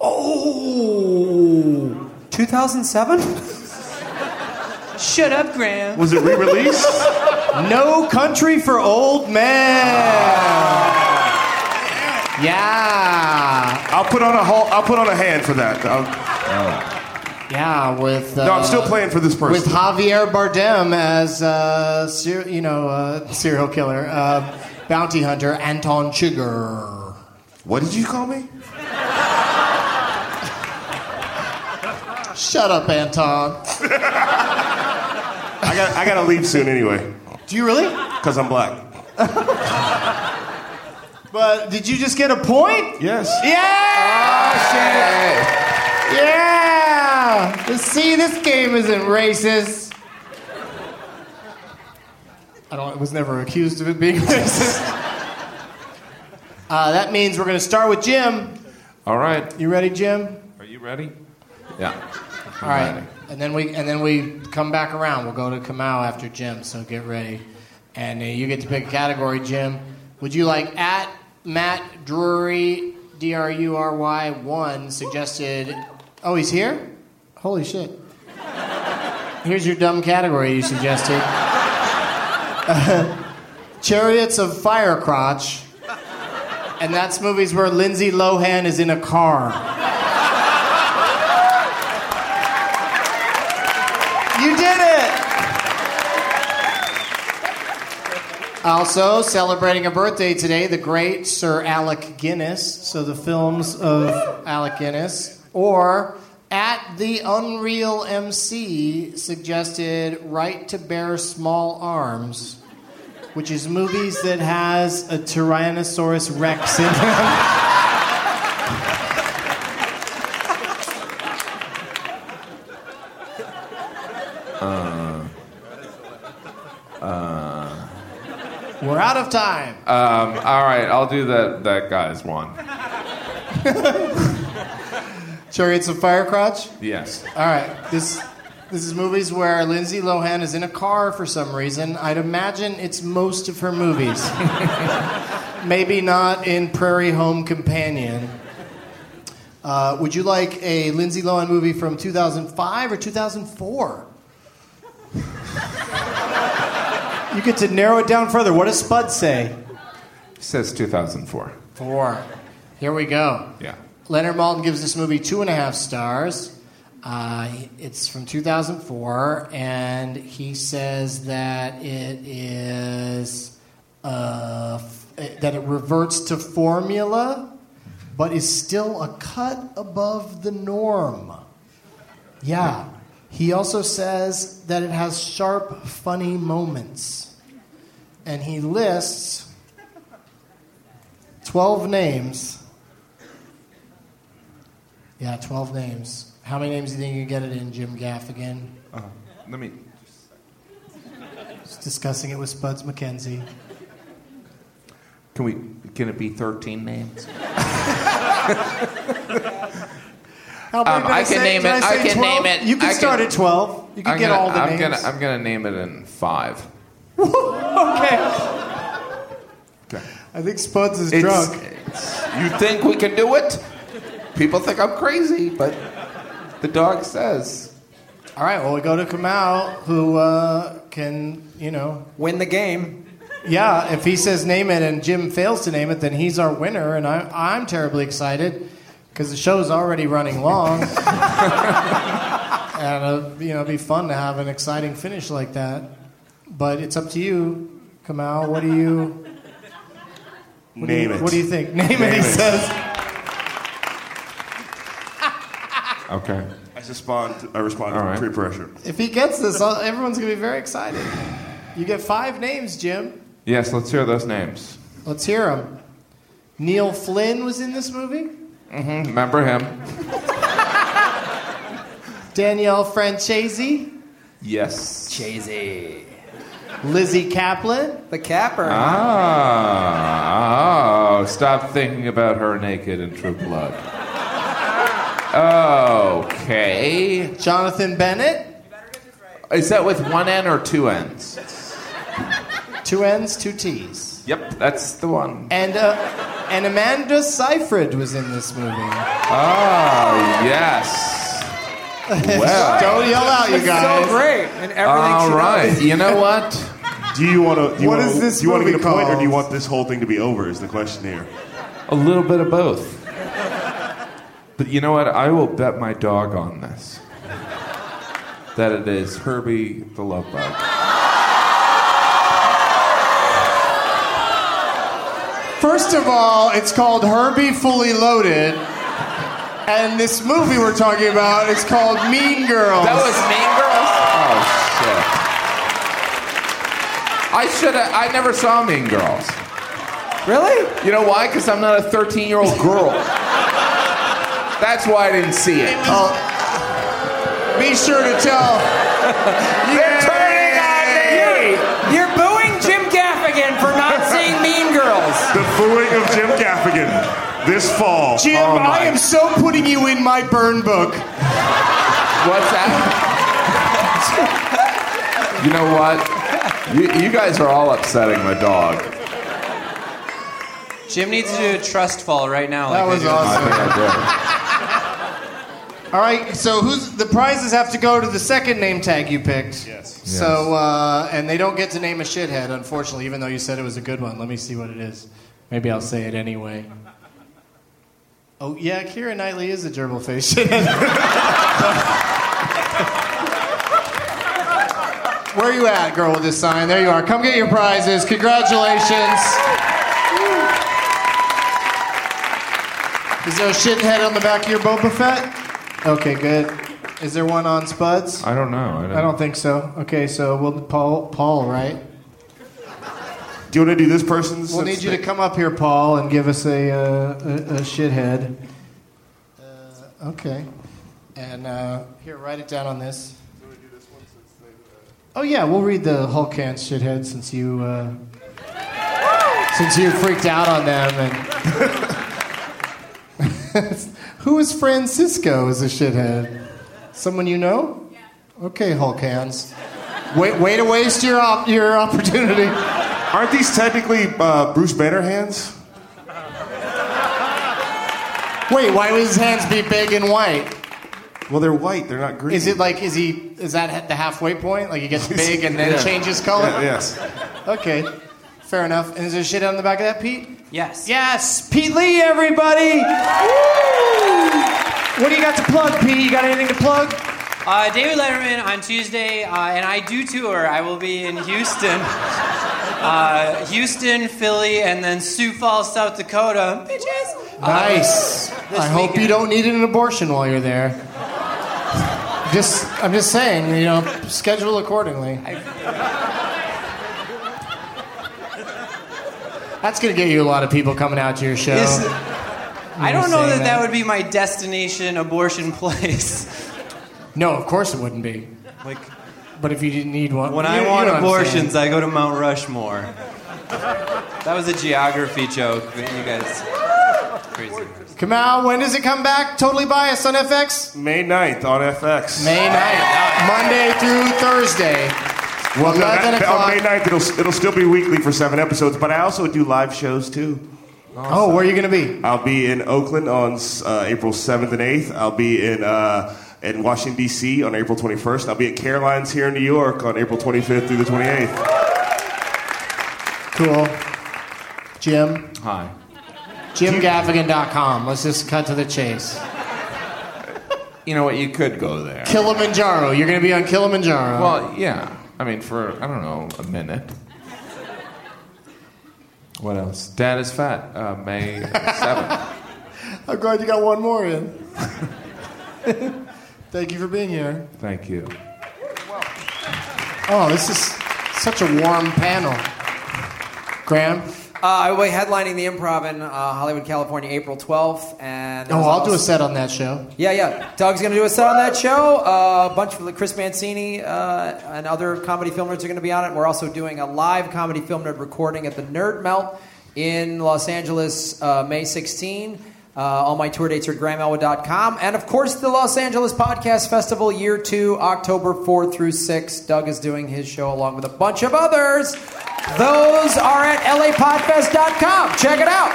Oh, 2007. Shut up, Graham. Was it re-released? No Country for Old Men. Yeah. I'll put on a whole, I'll put on a hand for that. I'll- oh. Yeah, with uh, no, I'm still playing for this person. with Javier Bardem as uh, ser- you know uh, serial killer, uh, bounty hunter Anton Chigurh. what did you call me? Shut up, Anton. I got, I got to leave soon anyway, Do you really? cause I'm black. But did you just get a point? Yes. Yeah! Yeah! See, this game isn't racist. I don't. I was never accused of it being racist. Uh, that means we're going to start with Jim. All right. You ready, Jim? Are you ready? Yeah. All right. And then we and then we come back around. We'll go to Kamau after Jim. So get ready, and uh, you get to pick a category, Jim. Would you like at Matt Drury, D R U R Y one suggested. Oh, he's here. Holy shit! Here's your dumb category you suggested. Uh, chariots of Fire Crotch. And that's movies where Lindsay Lohan is in a car. You did it! Also, celebrating a birthday today, the great Sir Alec Guinness. So, the films of Alec Guinness. Or, at the Unreal MC suggested Right to Bear Small Arms, which is movies that has a Tyrannosaurus Rex in them. Uh, uh, We're out of time. um, all right, I'll do that. That guy's one. Chariots of Fire Crotch? Yes. All right. This this is movies where Lindsay Lohan is in a car for some reason. I'd imagine it's most of her movies. Maybe not in Prairie Home Companion. Uh, would you like a Lindsay Lohan movie from 2005 or 2004? you get to narrow it down further. What does Spud say? says 2004. Four. Here we go. Yeah. Leonard Maltin gives this movie two and a half stars. Uh, it's from 2004, and he says that it is uh, f- that it reverts to formula, but is still a cut above the norm. Yeah. He also says that it has sharp, funny moments, and he lists 12 names. Yeah, 12 names. How many names do you think you can get it in, Jim Gaffigan? Uh, let me. Just discussing it with Spuds MacKenzie. Can we? Can it be 13 names? How many Um, did I can say? name it. say I can 12? name it. You can I start at 12. You can I'm get gonna, all the I'm names. Gonna, I'm gonna name it in five. okay. Okay. I think Spuds is It's- drunk. You think we can do it? People think I'm crazy, but the dog says. All right, well, we go to Kamau, who uh, can, you know. Win the game. Yeah, if he says name it and Jim fails to name it, then he's our winner, and I, I'm terribly excited because the show's already running long. and, uh, you know, it'd be fun to have an exciting finish like that. But it's up to you, Kamau. What do you. What do Name you, it. What do you think? Name, it, he it. says. Okay. I respond. I respond All to right. pre pressure. If he gets this, everyone's going to be very excited. You get five names, Jim. Yes, let's hear those names. Let's hear them. Neil Flynn was in this movie. Mm-hmm. Remember him? Daniel Franzese. Yes. Cheesy. Lizzy Caplan. The capper. Ah, oh, stop thinking about her naked in True Blood. Okay. Jonathan Bennett. Is that with one N or two N's? Two N's, two T's. Yep, that's the one. And uh, and Amanda Seyfried was in this movie. Oh, yes. Well. Don't yell out, you guys. So great. And everything All she right. does. You know what? Do you want to? What wanna, is this Do you want to movie get a point, or do you want this whole thing to be over? Is the question here. A little bit of both. But you know what? I will bet my dog on this. That it is Herbie the Love Bug. First of all, it's called Herbie Fully Loaded. And this movie we're talking about is called Mean Girls. That was Mean Girls? Oh, shit. I should have. I never saw Mean Girls. Really? You know why? Because I'm not a 13 year old girl. That's why I didn't see it. Oh, be sure to tell. They're turning on me! You're booing Jim Gaffigan for not seeing Mean Girls. The booing of Jim Gaffigan this fall. Jim, Oh. I am so putting you in my burn book. What's that? you know what? You, you guys are all upsetting my dog. Jim needs to do a trust fall right now. That like was they do. awesome. All right, so who's the prizes have to go to the second name tag you picked. Yes. So uh, and they don't get to name a shithead, unfortunately, even though you said it was a good one. Let me see what it is. Maybe I'll say it anyway. Oh yeah, Keira Knightley is a gerbil face shithead. Where are you at, girl with this sign? There you are. Come get your prizes. Congratulations. Is there a shithead on the back of your Boba Fett? Okay, good. Is there one on Spuds? I don't know. I don't, I don't think so. Okay, so we'll Paul, Paul, right? Do you want to do this person's? We'll need you to come up here, Paul, and give us a, uh, a, a shithead. Uh, okay. And uh, here, write it down on this. Oh yeah, we'll read the Hulk Hands shithead since you uh, since you freaked out on them and. Who is Francisco as a shithead? Someone you know? Yeah. Okay, Hulk Hands. Wait, way to waste your op- your opportunity. Aren't these technically uh, Bruce Banner hands? Wait, why would his hands be big and white? Well, they're white. They're not green. Is it like is he is that the halfway point? Like he gets big and then Yeah. changes color? Yeah, yes. Okay, fair enough. And is there shit on the back of that, Pete? Yes. Yes, Pete Lee, everybody. Woo! What do you got to plug, Pete? You got anything to plug? Uh, David Letterman on Tuesday, uh, and I do tour. I will be in Houston, uh, Houston, Philly, and then Sioux Falls, South Dakota. Bitches. Nice. this I hope you don't need an abortion while you're there. Just, I'm just saying, you know, schedule accordingly. That's gonna get you a lot of people coming out to your show. Is- I don't know that, that. that would be my destination abortion place. No, of course it wouldn't be. like But if you didn't need one, when you- I you want know what I'm saying. abortions, I go to Mount Rushmore. That was a geography joke, but you guys crazy. Come out. When does it come back? Totally biased on FX. May 9th on FX. May 9th, Monday through Thursday. Well, no, 11 that- o'clock. on May 9th, it'll, it'll still be weekly for seven episodes, but I also do live shows too. Oh, where are you going to be? I'll be in Oakland on uh, April 7th and 8th. I'll be in uh, in Washington D.C. on April 21st. I'll be at Caroline's here in New York on April 25th through the 28th. Cool. Jim. Hi. JimGaffigan.com. Let's just cut to the chase. You know what? You could go there. Kilimanjaro. You're going to be on Kilimanjaro. Well, yeah. I mean, for I don't know, a minute. What else? Dad is fat. Uh, May seventh. I'm glad you got one more in. Thank you for being here. Thank you. Oh, this is such a warm panel. Graham? Uh, I will be headlining the Improv in uh, Hollywood, California, April 12th, and Oh, I'll do a set on that show. Yeah, yeah. Doug's going to do a set on that show. Uh, a bunch of Chris Mancini uh, and other comedy film nerds are going to be on it. We're also doing a live comedy film nerd recording at the Nerd Melt in Los Angeles, uh, May 16. Uh, all my tour dates are at grahamelwood.com. And of course, the Los Angeles Podcast Festival, year two, October 4 through 6. Doug is doing his show along with a bunch of others. Those are at lapodfest.com. Check it out.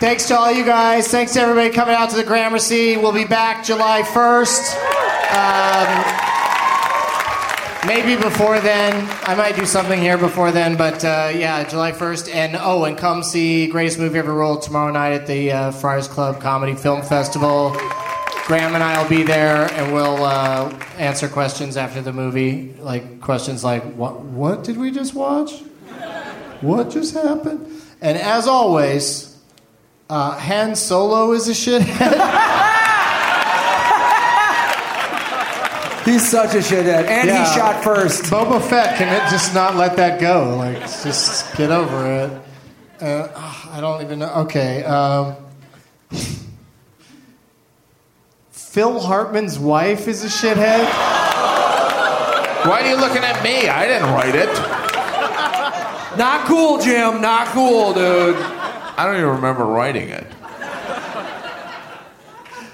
Thanks to all you guys. Thanks to everybody coming out to the Gramercy. We'll be back July 1st. Um, maybe before then. I might do something here before then, but uh, yeah, July 1st. And oh, and come see Greatest Movie Ever Rolled tomorrow night at the uh, Friars Club Comedy Film Festival. Graham and I will be there, and we'll uh, answer questions after the movie, like questions like, "What? What did we just watch? What just happened?" And as always, uh, Han Solo is a shithead. He's such a shithead. And Yeah. he shot first. Boba Fett can it just not let that go. Like, just get over it. Uh, I don't even know. Okay. Um, Phil Hartman's wife is a shithead. Why are you looking at me? I didn't write it. Not cool, Jim. Not cool, dude. I don't even remember writing it.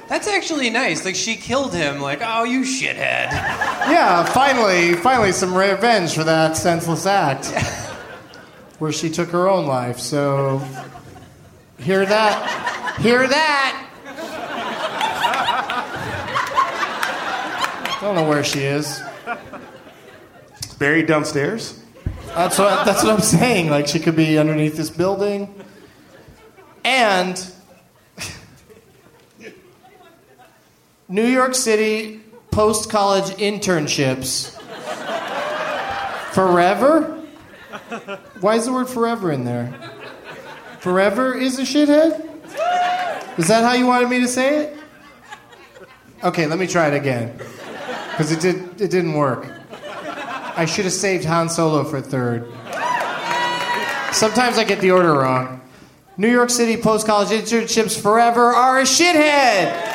That's actually nice. Like she killed him. Like, oh, you shithead. Yeah, finally, finally, some revenge for that senseless act. where she took her own life. So, hear that? Hear that? I don't know where she is. Buried downstairs? That's what that's what I'm saying. Like she could be underneath this building. And New York City post college internships. Forever? Why is the word forever in there? Forever is a shithead? Is that how you wanted me to say it? Okay, let me try it again. Because it, did, it didn't work. I should have saved Han Solo for third. Sometimes I get the order wrong. New York City post college internships forever are a shithead.